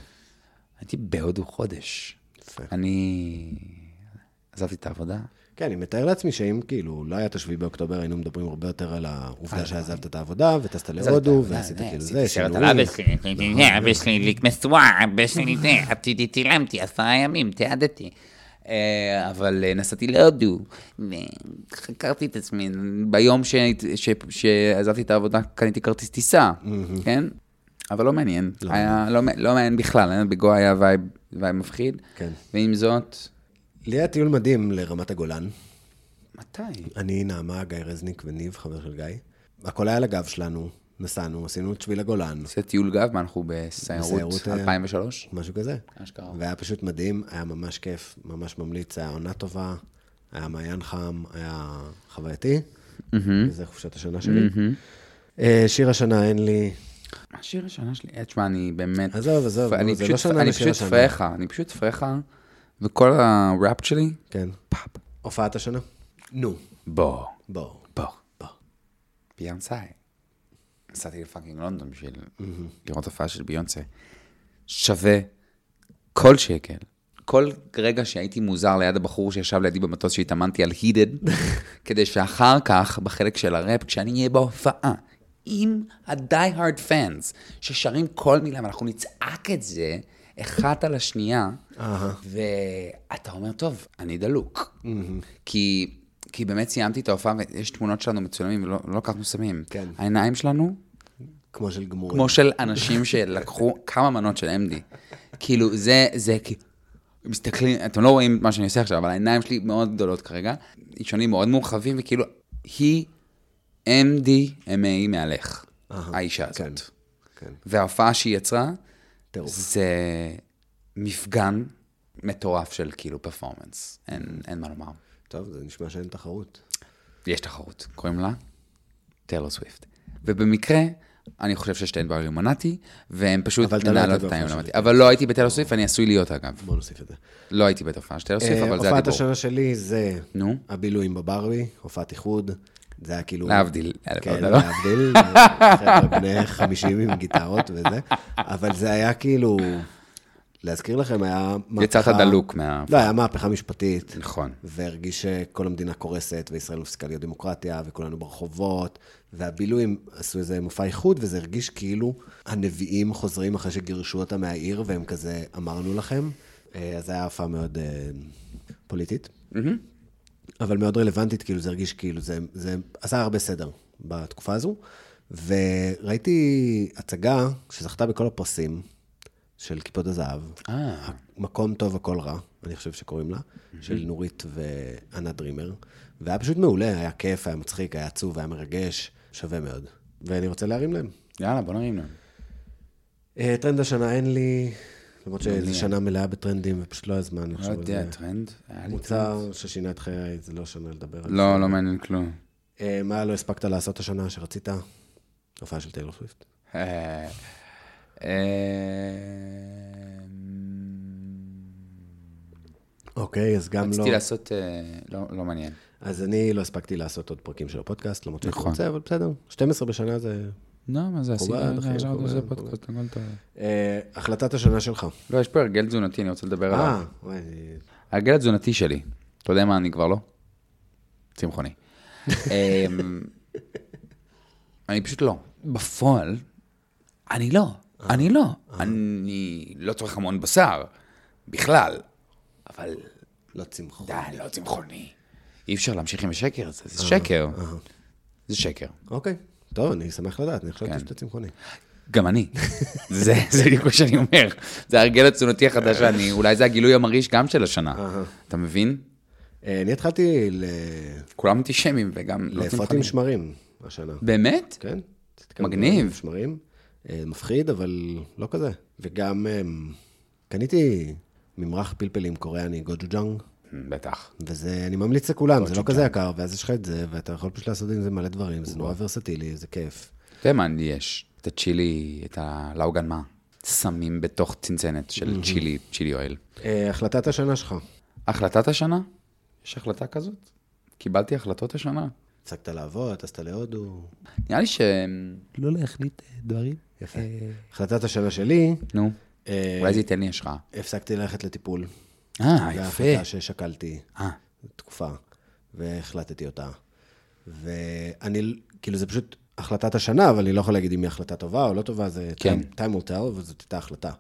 הייתי בהודו חודש. יפה. אני עזבתי את העבודה. כן, אני מתאר לעצמי שאם כאילו לא היה את השביעי באוקטובר, היינו מדברים הרבה יותר על העובדה שעזבת את העבודה, וטסת להודו, ועשית כאילו זה, סרט על שינויים. אבא שלי. אבא שלי הדליק משואה, אבא שלי זה, עתידי צילמתי עשרה ימים, תיעדתי. אה, אבל אה, נסעתי להודו, וחקרתי את עצמי. ביום ש- ש- שעזבתי את העבודה קניתי כרטיס טיסה, כן? אבל לא מעניין. היה- לא לא מעניין בכלל, אה, בגו היה וייב וייב מפחיד. כן. ועם זאת, לי היה טיול מדהים לרמת הגולן. מתי? אני, נעמה, גיא רזניק וניב, חבר של גיא. הכל היה על הגב שלנו, נסענו, עשינו את שביל הגולן, זה טיול גב, מה אנחנו בסיירות בסיירות, אה, 2003? משהו כזה. אשכרה. והיה פשוט מדהים, היה ממש כיף, ממש ממליץ, היה עונה טובה, היה מעיין חם, היה חווייתי, וזה חופשת השנה שלי. אה, שיר השנה אין לי, מה השיר השנה שלי? אה, תשמע, אני באמת... עזוב, עזוב, זה לא שנה אני פשוט. פרחה, אני פשוט פרחה, וכל הראפ שלי, כן. פאפ, הופעת השנה? נו, בוא, בוא. בוא, בוא. ביונסאי. נסעתי לפאקינג לונדון בשביל לראות הופעה של ביונסה. שווה כל שקל, כל רגע שהייתי מוזר ליד הבחור שישב לידי במטוס שהתאמנתי על הידד, כדי שאחר כך, בחלק של הראפ, כשאני אהיה בהופעה, עם ה-die-hard fans, ששרים כל מילה, ואנחנו נצעק את זה אחת על השנייה. ואתה אומר, טוב, אני דלוק. כי, כי באמת סיימתי את ההופעה, ויש תמונות שלנו מצולמים, ולא לא לקחנו סמים. כן. העיניים שלנו, כמו של גמורים. כמו של אנשים שלקחו כמה מנות של MD. כאילו, זה, זה כאילו... מסתכלים, אתם לא רואים מה שאני עושה עכשיו, אבל העיניים שלי מאוד גדולות כרגע, אישונים מאוד מורחבים, וכאילו, היא MDMA מהלך, אהה, האישה הזאת. כן, כן. וההופעה שהיא יצרה, טירוף. זה מפגן מטורף של כאילו performance, אין, אין מה לומר. טוב, זה נשמע שאין תחרות. יש תחרות, קוראים לה טיילור סוויפט. ובמקרה, אני חושב ששתיהן באילומינטי, והן פשוט לא מנהלות hate. של אבל לא הייתי בטיילור סוויפט, ואני עשוי להיות אגב. בוא נוסיף את זה. לא הייתי בהופעה של טיילור סוויפט, אה, אבל זה הופעת הדיבור. השנה שלי זה נו. הבילויים בברבי, הופעת איחוד. זה היה כאילו... להבדיל, אלף כן, הבדלות. להבדיל, חבר'ה בני 50 עם גיטרות וזה, אבל זה היה כאילו, להזכיר לכם, היה מהפכה... יצאת דלוק מה... לא, היה מהפכה משפטית. נכון. והרגיש שכל המדינה קורסת, וישראל מפסיקה להיות דמוקרטיה, וכולנו ברחובות, והבילויים עשו איזה מופע איחוד, וזה הרגיש כאילו הנביאים חוזרים אחרי שגירשו אותם מהעיר, והם כזה, אמרנו לכם. אה, אז זו הייתה הופעה מאוד אה, פוליטית, אבל מאוד רלוונטית, כאילו זה הרגיש כאילו, זה, זה עשה הרבה סדר בתקופה הזו. וראיתי הצגה שזכתה בכל הפרסים של קיפוד הזהב. אה, מקום טוב, הכל רע, אני חושב שקוראים לה, של נורית וענת דרימר. והיה פשוט מעולה, היה כיף, היה מצחיק, היה עצוב, היה מרגש, שווה מאוד. ואני רוצה להרים להם. יאללה, בוא נרים להם. אה, טרנד השנה אין לי, למרות לי שזו. שנה מלאה בטרנדים, ופשוט לא היה זמן לא לחשוב על יודע, זה. טרנד? היה לי מוצר ששינה את חיי, זה לא שנה לדבר על טרנד. זה. לא, לא מעניין כלום. אה, מה לא הספקת לעשות השנה שרצית? הופעה של טיילור סוויפט. אה, אוקיי, אז גם לא... רציתי לעשות, אה, לא לא מעניין. אז אני לא הספקתי לעשות עוד פרקים של הפודקאסט, למרות שאני נכון. רוצה, אבל בסדר. 12 בשנה זה... לא, מה זה עשית? מכובד, אחי, עכשיו מכובד, זה מכובד. פודקאסט, הכל טוב. אה, החלטת השנה שלך. לא, יש פה הרגל תזונתי, אני רוצה לדבר עליו. אה, וואי, ההרגל התזונתי שלי, אתה יודע מה אני כבר לא? צמחוני. אמ, אני פשוט לא. בפועל, אני לא. אני לא. אני לא צורך המון בשר, בכלל. אבל לא צמחו. די, אני לא צמחוני. אי אפשר להמשיך עם השקר הזה, זה שקר. זה שקר. אוקיי, טוב, אני שמח לדעת, אני חשבתי כן. שאתה צמחוני. גם אני. זה זה בדיוק מה שאני אומר. זה ההרגל התזונתי החדש שאני, אולי זה הגילוי המרעיש גם של השנה. אתה מבין? אה, אני התחלתי ל- כולם אנטישמים וגם לא לאפות צמחונים. עם שמרים השנה. באמת? כן? מגניב. שמרים. אה, מפחיד, אבל לא כזה. וגם אה, קניתי ממרח פלפלים קוריאני, גוג'וג'אנג, בטח. וזה, אני ממליץ לכולם, זה לא כזה יקר, ואז יש לך את זה, ואתה יכול פשוט לעשות עם זה מלא דברים, זה נורא ורסטילי, זה כיף. אתה יודע מה יש? את הצ'ילי, את הלאוגן מה? שמים בתוך צנצנת של צ'ילי, צ'ילי אוהל. אה, החלטת השנה שלך, החלטת השנה? יש החלטה כזאת? קיבלתי החלטות השנה. הפסקת לעבוד, טסת להודו. נראה לי ש... לא להחליט דברים. יפה. החלטת השנה שלי, נו, אה, אולי זה ייתן לי השראה. הפסקתי ללכת לטיפול. אה, זו יפה. החלטה ששקלתי אה, תקופה, והחלטתי אותה. ואני, כאילו, זה פשוט החלטת השנה, אבל אני לא יכול להגיד אם היא החלטה טובה או לא טובה, זה כן. time, time will tell, וזאת הייתה החלטה.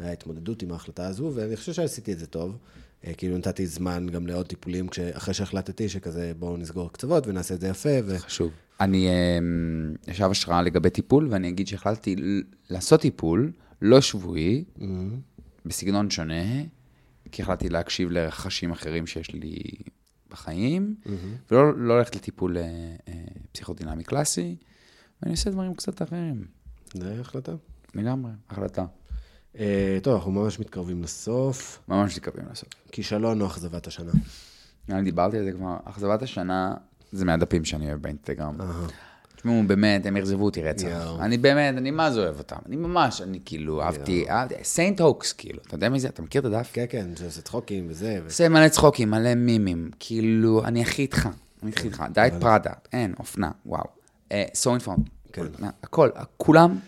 היה התמודדות עם ההחלטה הזו, ואני חושב שעשיתי את זה טוב. אה, כאילו, נתתי זמן גם לעוד טיפולים, כש- אחרי שהחלטתי שכזה, בואו נסגור קצוות ונעשה את זה יפה, ו... חשוב. אני, אמ, ישב השראה לגבי טיפול, ואני אגיד שהחלטתי לעשות טיפול לא שבועי, בסגנון שונה, כי החלטתי להקשיב לרחשים אחרים שיש לי בחיים, ולא לא ללכת לטיפול אה, אה, פסיכודינמי קלאסי, ואני עושה דברים קצת אחרים. זה החלטה. לגמרי, החלטה. אה, טוב, אנחנו ממש מתקרבים לסוף. ממש מתכוונים לעשות. כישלון או אכזבת השנה. אני דיברתי על זה כבר, אכזבת השנה זה מהדפים שאני אוהב באינסטגרם. אהה. תשמעו, באמת, הם אכזבו אותי רצח. אני באמת, אני מה זה אוהב אותם. אני ממש, אני כאילו, אהבתי, סיינט הוקס, כאילו, אתה יודע מי זה? אתה מכיר את הדף? כן, כן, זה עושה צחוקים וזה. עושה מלא צחוקים, מלא מימים, כאילו, אני הכי איתך, אני הכי איתך. דיאט פראדה, אין, אופנה, וואו. so informed, כן. הכל, כולם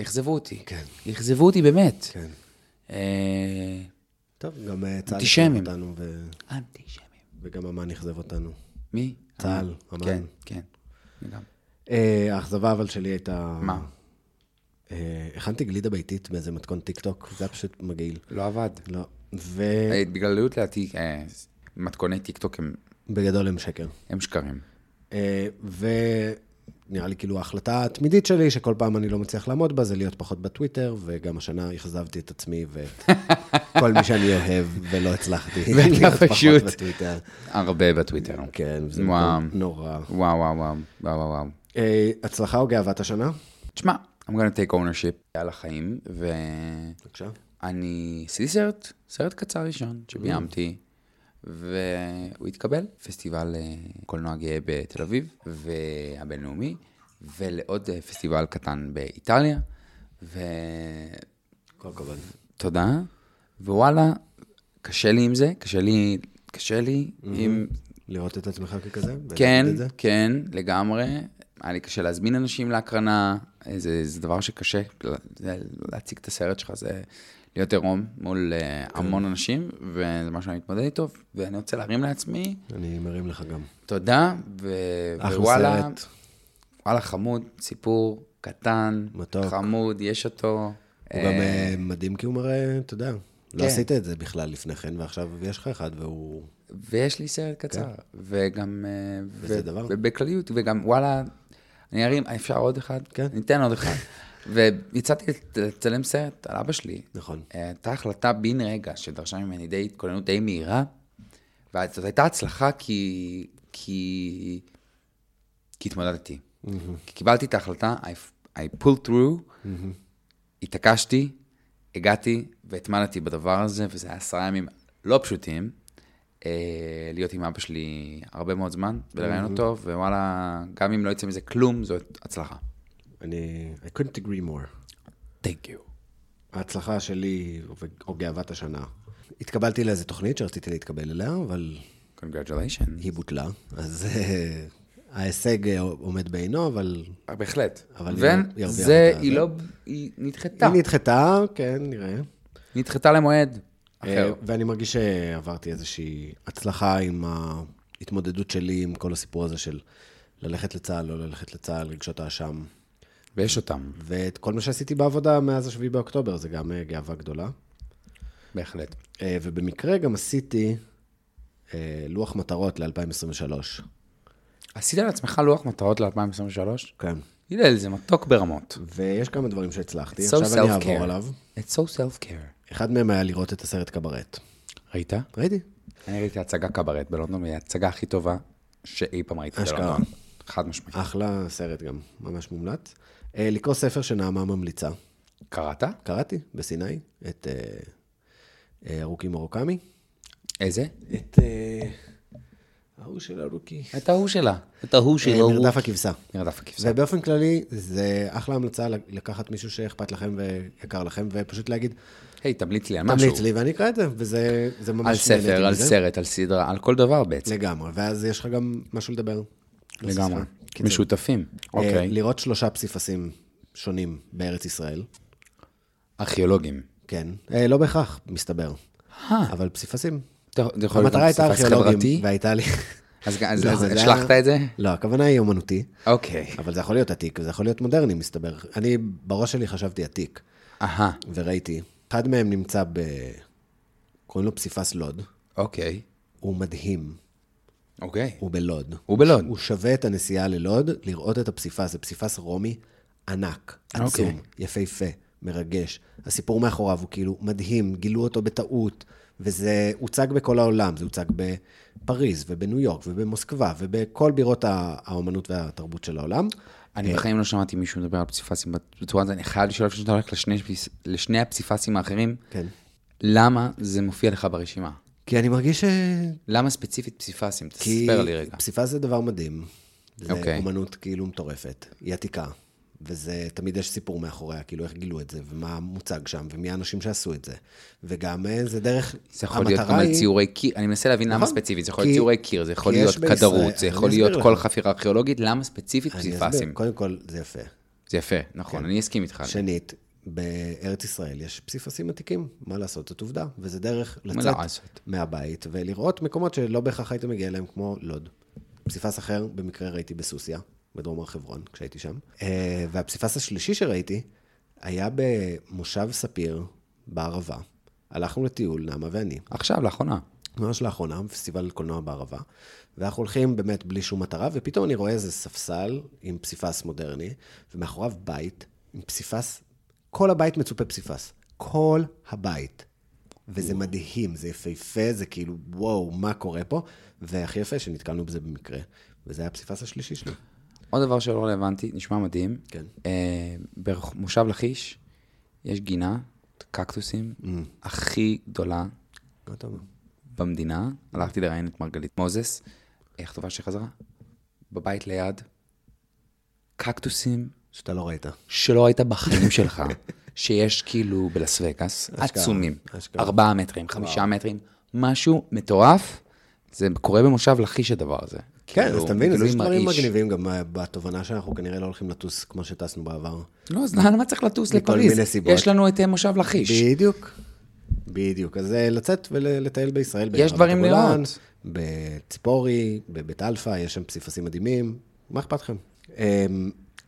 אכזבו אותי. כן. אכזבו אותי באמת. כן. אה, טוב, גם אה, צה"ל. אכזב אותנו. אנטישמים. וגם אמ"ן אכזב אותנו. מי? צה"ל, אמ"ן. אמ"ן. כן, כן. אה, האכזבה אבל שלי הייתה... מה? אה, הכנתי גלידה ביתית באיזה מתכון טיק טוק, זה היה פשוט מגעיל. לא עבד. לא. אה, בכלליות לדעתי, אה, מתכוני טיקטוק הם- ובגדול הם שקר. הם שקרים. אה, ונראה לי כאילו ההחלטה התמידית שלי, שכל פעם אני לא מצליח לעמוד בה, זה להיות פחות בטוויטר, וגם השנה אכזבתי את עצמי וכל מי שאני אוהב, ולא הצלחתי להיות פחות בטוויטר. הרבה בטוויטר. כן, זה נורא. וואו, וואו, וואו, וואו, וואו. אה, הצלחה או גאוות השנה? תשמע, I'm gonna take ownership על החיים, בבקשה. ואני עשיתי סרט, סרט קצר ראשון שביימתי, והוא התקבל, פסטיבל אה, קולנוע גאה בתל אביב, והבינלאומי, ולעוד אה, פסטיבל קטן באיטליה, כל הכבוד. ותודה, ווואלה, קשה לי עם זה, קשה לי, קשה לי עם לראות את עצמך ככזה? כן? כן, לגמרי. היה לי קשה להזמין אנשים להקרנה, זה, זה דבר שקשה, להציג את הסרט שלך, זה להיות עירום מול אה, כן. המון אנשים, וזה מה שאני מתמודד איתו, ואני רוצה להרים לעצמי, אני מרים לך גם. תודה, ו... ווואלה, סרט. וואלה חמוד, סיפור קטן, מתוק. חמוד, יש אותו. הוא גם אה, מדהים כי הוא מראה, אתה יודע, לא כן. עשית את זה בכלל לפני כן, ועכשיו יש לך אחד והוא... ויש לי סרט קצר, וגם... אה, כן. וזה דבר. ובכלליות, וגם וואלה, אני ארים, אפשר עוד אחד? כן. ניתן עוד אחד. ויצאתי לצלם סרט על אבא שלי. נכון. אה, הייתה החלטה בן רגע שדרשה ממני די התכוננות די מהירה, וזאת הייתה הצלחה כי... כי... כי התמודדתי. כי קיבלתי את ההחלטה, I, I pulled through, התעקשתי, הגעתי והתמדתי בדבר הזה, וזה היה עשרה ימים לא פשוטים. אה, להיות עם אבא שלי הרבה מאוד זמן, ולראיין אותו, ווואלה, גם אם לא יצא מזה כלום, זאת הצלחה. אני... I couldn't agree more. Thank you. ההצלחה שלי, או גאוות השנה, התקבלתי לאיזה תוכנית שרציתי להתקבל אליה, אבל Congratulations. היא בוטלה, אז אה, ההישג אה, עומד בעינו, אבל אה, בהחלט. אבל היא הרוויחה וזה, את היא. לא, היא נדחתה. היא נדחתה, כן, נראה. נדחתה למועד אחר. ואני מרגיש שעברתי איזושהי הצלחה עם ההתמודדות שלי עם כל הסיפור הזה של ללכת לצה"ל, לא ללכת לצה"ל, רגשות האשם. ויש אותם, ואת כל מה שעשיתי בעבודה מאז השביעי באוקטובר, זה גם אה, גאווה גדולה. בהחלט. אה, ובמקרה גם עשיתי אה, לוח מטרות ל-2023. עשית לעצמך לוח מטרות ל-2023? כן. הלל, זה מתוק ברמות. ויש כמה דברים שהצלחתי, so עכשיו אני. אעבור עליו. It's so self-care. אחד מהם היה לראות את הסרט קברט. ראית? ראיתי. אני ראיתי הצגה קברט בלונדון, והיא ההצגה הכי טובה שאי פעם ראיתי אשכרה. בלונדון. חד משמעית. אחלה סרט גם, ממש מומלץ. אה, לקרוא ספר שנעמה ממליצה. קראת? קראתי בסיני את אה, אה, ארוכי מורוקמי. איזה? את ההוא של ארוכי. את ההוא שלה. את ההוא אה, שלו. מרדף הכבשה. מרדף הכבשה. ובאופן כללי, זה אחלה המלצה לקחת מישהו שאכפת לכם ויקר לכם, ופשוט להגיד, היי, תמליץ לי על משהו. תמליץ לי ואני אקרא את זה, וזה זה ממש... על ספר, על. סרט, על סדרה, על כל דבר בעצם. לגמרי, ואז יש לך גם משהו לדבר. לגמרי. קיצר. משותפים. אה, אוקיי. לראות שלושה פסיפסים שונים בארץ ישראל. ארכיאולוגים. כן, אה, לא בהכרח, מסתבר. אבל פסיפסים. אתה יכול להיות המטרה הייתה ארכיאולוגים? והייתה לי... אז אז- לא, אז זה היה- השלכת את זה? לא, הכוונה היא אומנותי, אוקיי. אבל זה יכול להיות עתיק, וזה יכול להיות מודרני, מסתבר. אני, בראש שלי חשבתי עתיק, אהה, וראיתי. אחד מהם נמצא ב... קוראים לו פסיפס לוד. אוקיי. הוא מדהים, אוקיי. הוא בלוד. הוא בלוד. הוא שווה את הנסיעה ללוד, לראות את הפסיפס. זה פסיפס רומי ענק, עצום, אוקיי. יפהפה, מרגש. הסיפור מאחוריו הוא כאילו מדהים, גילו אותו בטעות, וזה הוצג בכל העולם. זה הוצג בפריז, ובניו יורק, ובמוסקבה, ובכל בירות האומנות והתרבות של העולם. אני בחיים לא שמעתי מישהו מדבר על פסיפסים בצורה הזאת, אני חייב לשאול לפני שאתה הולך לשני הפסיפסים האחרים, כן. למה זה מופיע לך ברשימה? כי אני מרגיש ש... למה ספציפית פסיפסים? כי תספר לי רגע. פסיפס זה דבר מדהים. זה אוקיי. אומנות כאילו מטורפת, היא עתיקה. וזה, תמיד יש סיפור מאחוריה, כאילו איך גילו את זה, ומה מוצג שם, ומי האנשים שעשו את זה. וגם אה, זה דרך, זה יכול להיות גם על ציורי קיר, אני מנסה להבין למה נכון. ספציפית, זה יכול כי- להיות ציורי קיר, זה יכול כי להיות כדרות, זה יכול להיות. כל חפירה ארכיאולוגית, למה ספציפית פסיפסים? קודם כל, זה יפה. זה יפה, נכון, אני אסכים איתך. שנית, בארץ ישראל יש פסיפסים עתיקים, מה לעשות, זאת עובדה, וזה דרך לצאת? מהבית ולראות מקומות שלא בהכרח היית מגיע אליהם, כמו לוד. פסיפס אחר, במקרה ראיתי בסוסיא, בדרום הר חברון, כשהייתי שם. אה, והפסיפס השלישי שראיתי היה במושב ספיר בערבה. הלכנו לטיול, נעמה ואני, עכשיו, לאחרונה. ממש לאחרונה, פסטיבל קולנוע בערבה, ואנחנו הולכים באמת בלי שום מטרה, ופתאום אני רואה איזה ספסל עם פסיפס מודרני, ומאחוריו בית עם פסיפס, כל הבית מצופה פסיפס. כל הבית. וזה מדהים, זה יפהפה, זה כאילו, וואו, מה קורה פה? והכי יפה שנתקלנו בזה במקרה, וזה היה הפסיפס השלישי שלי. עוד דבר שלא רלוונטי, נשמע מדהים. כן. אה, במושב לכיש יש גינה, קקטוסים, Mm. הכי גדולה? במדינה. הלכתי לראיין את מרגלית מוזס, איך טובה שחזרה? בבית ליד, קקטוסים שאתה לא ראית. שלא היית בחיים שלך, שיש כאילו בלס וגאס, עצומים. ארבעה מטרים, חמישה מטרים, משהו מטורף. זה קורה במושב לכיש הדבר הזה. כן, כאילו, אז אתה מבין, אז יש גילוי דברים. מגניבים גם בתובנה שאנחנו כנראה לא הולכים לטוס כמו שטסנו בעבר. לא, אז למה צריך לטוס לפריז? יש לנו את אה, מושב לכיש. בדיוק. בדיוק. אז אה, לצאת ולטייל בישראל. יש דברים לראות. בציפורי, בבית אלפא, יש שם פסיפסים מדהימים. מה אכפת לכם?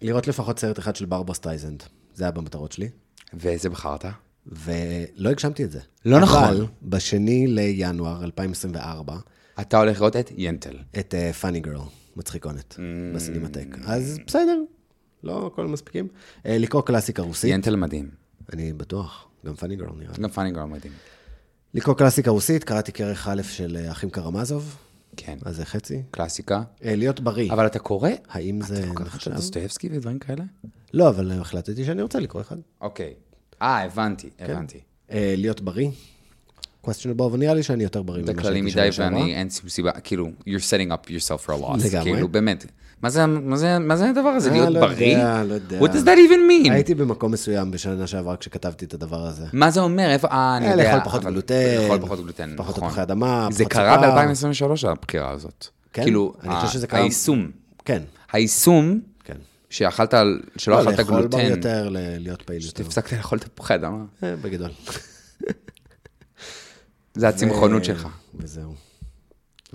לראות לפחות סרט אחד של ברברה סטרייסנד. זה היה במטרות שלי. ואיזה בחרת? ולא הגשמתי את זה. לא נכון. אבל בשני לינואר 2024, אתה הולך לראות את ינטל. את פאני גירל, מצחיקונת, Mm. בסינמטק. אז בסדר, לא הכל מספיקים. אה, לקרוא קלאסיקה רוסית, ינטל מדהים. אני בטוח, גם פאני גירל נראה. גם פאני גירל מדהים. לקרוא קלאסיקה רוסית, קראתי כרך א' של אה, אחים קרמזוב, כן. אז זה חצי. קלאסיקה. להיות בריא, אבל אתה קורא? האם זה אתה לוקח נחשב? את דוסטויבסקי ודברים כאלה? לא, אבל החלטתי שאני רוצה לקרוא אחד. אוקיי. אה, הבנתי, כן. הבנתי. אה, להיות בריא, questionable, אבל נראה לי שאני יותר בריא ממה כללי שהייתי מדי, שנה שעברה. ואני, אין סיבה, כאילו, you're setting up yourself for a loss. לגמרי. כאילו, באמת. מה זה, מה זה, מה זה הדבר הזה, אה, להיות לא בריא? יודע, לא יודע. What does that even mean? הייתי במקום מסוים בשנה שעברה כשכתבתי את הדבר הזה. מה זה אומר? איפה, אה, אני אה, יודע. לאכול פחות אבל- גלוטן, לאכול פחות גלוטן, פחות נכון. תפוחי אדמה, זה קרה סוכר. ב-2023, הבחירה הזאת. כן? כאילו, אני חושב שזה קרה- היישום. כן, היישום, כן. שאכלת, שלא אכלת לאכול בריא גלוטן, יותר, להיות פעיל יותר. הפסקת לאכול תפוחי אדמה. אה, בגדול. זה הצמחונות שלך. וזהו.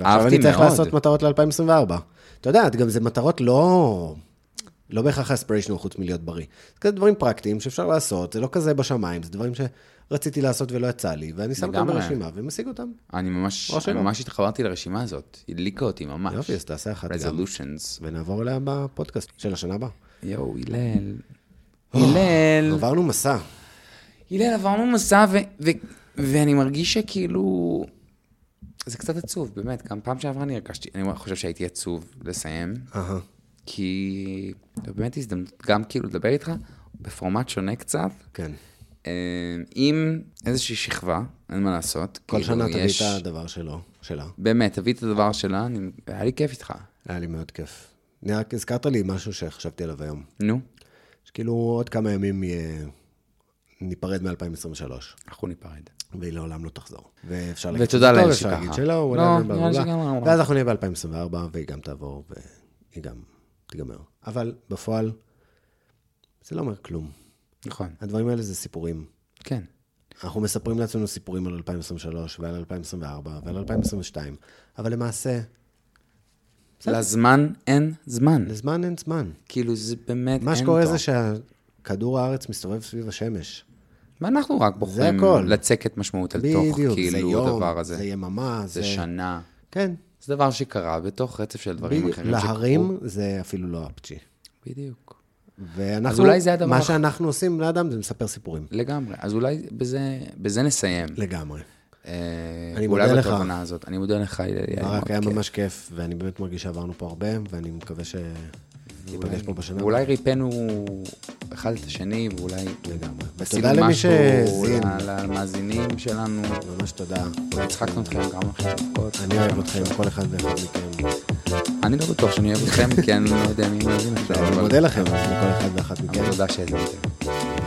אהבתי אני צריך מאוד. לעשות מטרות ל-2024. אתה יודע, גם זה מטרות לא... לא בהכרח אספיריישנל חוץ מלהיות בריא. זה כזה דברים פרקטיים שאפשר לעשות, זה לא כזה בשמיים, זה דברים שרציתי לעשות ולא יצא לי, ואני שם אותם. ברשימה ומשיג אותם. אני ממש, אני. ממש התחברתי לרשימה הזאת, הדליקה אותי ממש. יופי, אז תעשה אחת גם, resolutions. ונעבור אליה בפודקאסט של השנה הבאה. יואו, הלל. הלל. עברנו מסע. הלל, עברנו מסע, ואני מרגיש שכאילו... זה קצת עצוב, באמת. גם פעם שעברה אני הרגשתי, אני חושב שהייתי עצוב לסיים. כי זו באמת הזדמנות גם כאילו לדבר איתך בפורמט שונה קצת, כן. אה, עם איזושהי שכבה, אין מה לעשות. כל כאילו, שנה תביא יש- את הדבר שלו, שלה. באמת, תביא את הדבר שלה, אני- היה לי כיף איתך. היה לי מאוד כיף. אני רק הזכרת לי משהו שחשבתי עליו היום. נו, שכאילו עוד כמה ימים יהיה... ניפרד מ-2023, אנחנו ניפרד. והיא לעולם לא תחזור. ואפשר ותודה שזה לאל שככה. להגיד שלא, לא, בלה, נראה לי שגם. אמרה. ואז אנחנו נהיה ב-2024, והיא גם תעבור, והיא גם תיגמר. אבל בפועל, זה לא אומר כלום. נכון, הדברים האלה זה סיפורים. כן. אנחנו מספרים לעצמנו סיפורים על 2023 ועל 2024 ועל 2022, אבל למעשה, לזמן אין זמן. לזמן אין זמן. כאילו, זה באמת אין מה שקורה. זה שכדור הארץ מסתובב סביב השמש. ואנחנו רק בוחרים. לצקת משמעות על תוך, בדיוק, זה כאילו, יום, הדבר הזה. זה יממה, זה שנה. כן. זה דבר שקרה בתוך רצף של דברים בדיוק. אחרים להרים זה אפילו לא אפצ'י. בדיוק. ואנחנו, אז אולי זה הדבר מה שאנחנו עושים לאדם זה מספר סיפורים. לגמרי. אז אולי בזה, בזה נסיים. לגמרי. אה, אני אולי מודה לך. בתובנה הזאת. אני מודה לך, ברק היה. ממש כיף, ואני באמת מרגיש שעברנו פה הרבה, ואני מקווה שניפגש פה בשנה. ואולי ריפאנו אחד את השני, ואולי לגמרי. ותודה למי שהאזין. למאזינים שלנו. ממש תודה. הצחקנו אתכם גם אחרי דקות. אני אוהב אתכם, כל אחד ואחד מכם. אני לא בטוח שאני אוהב אתכם, כי אני לא יודע מי מאזין עכשיו. אני מודה לכם, לכל אחד ואחת מכם. אבל תודה שהאזנתם.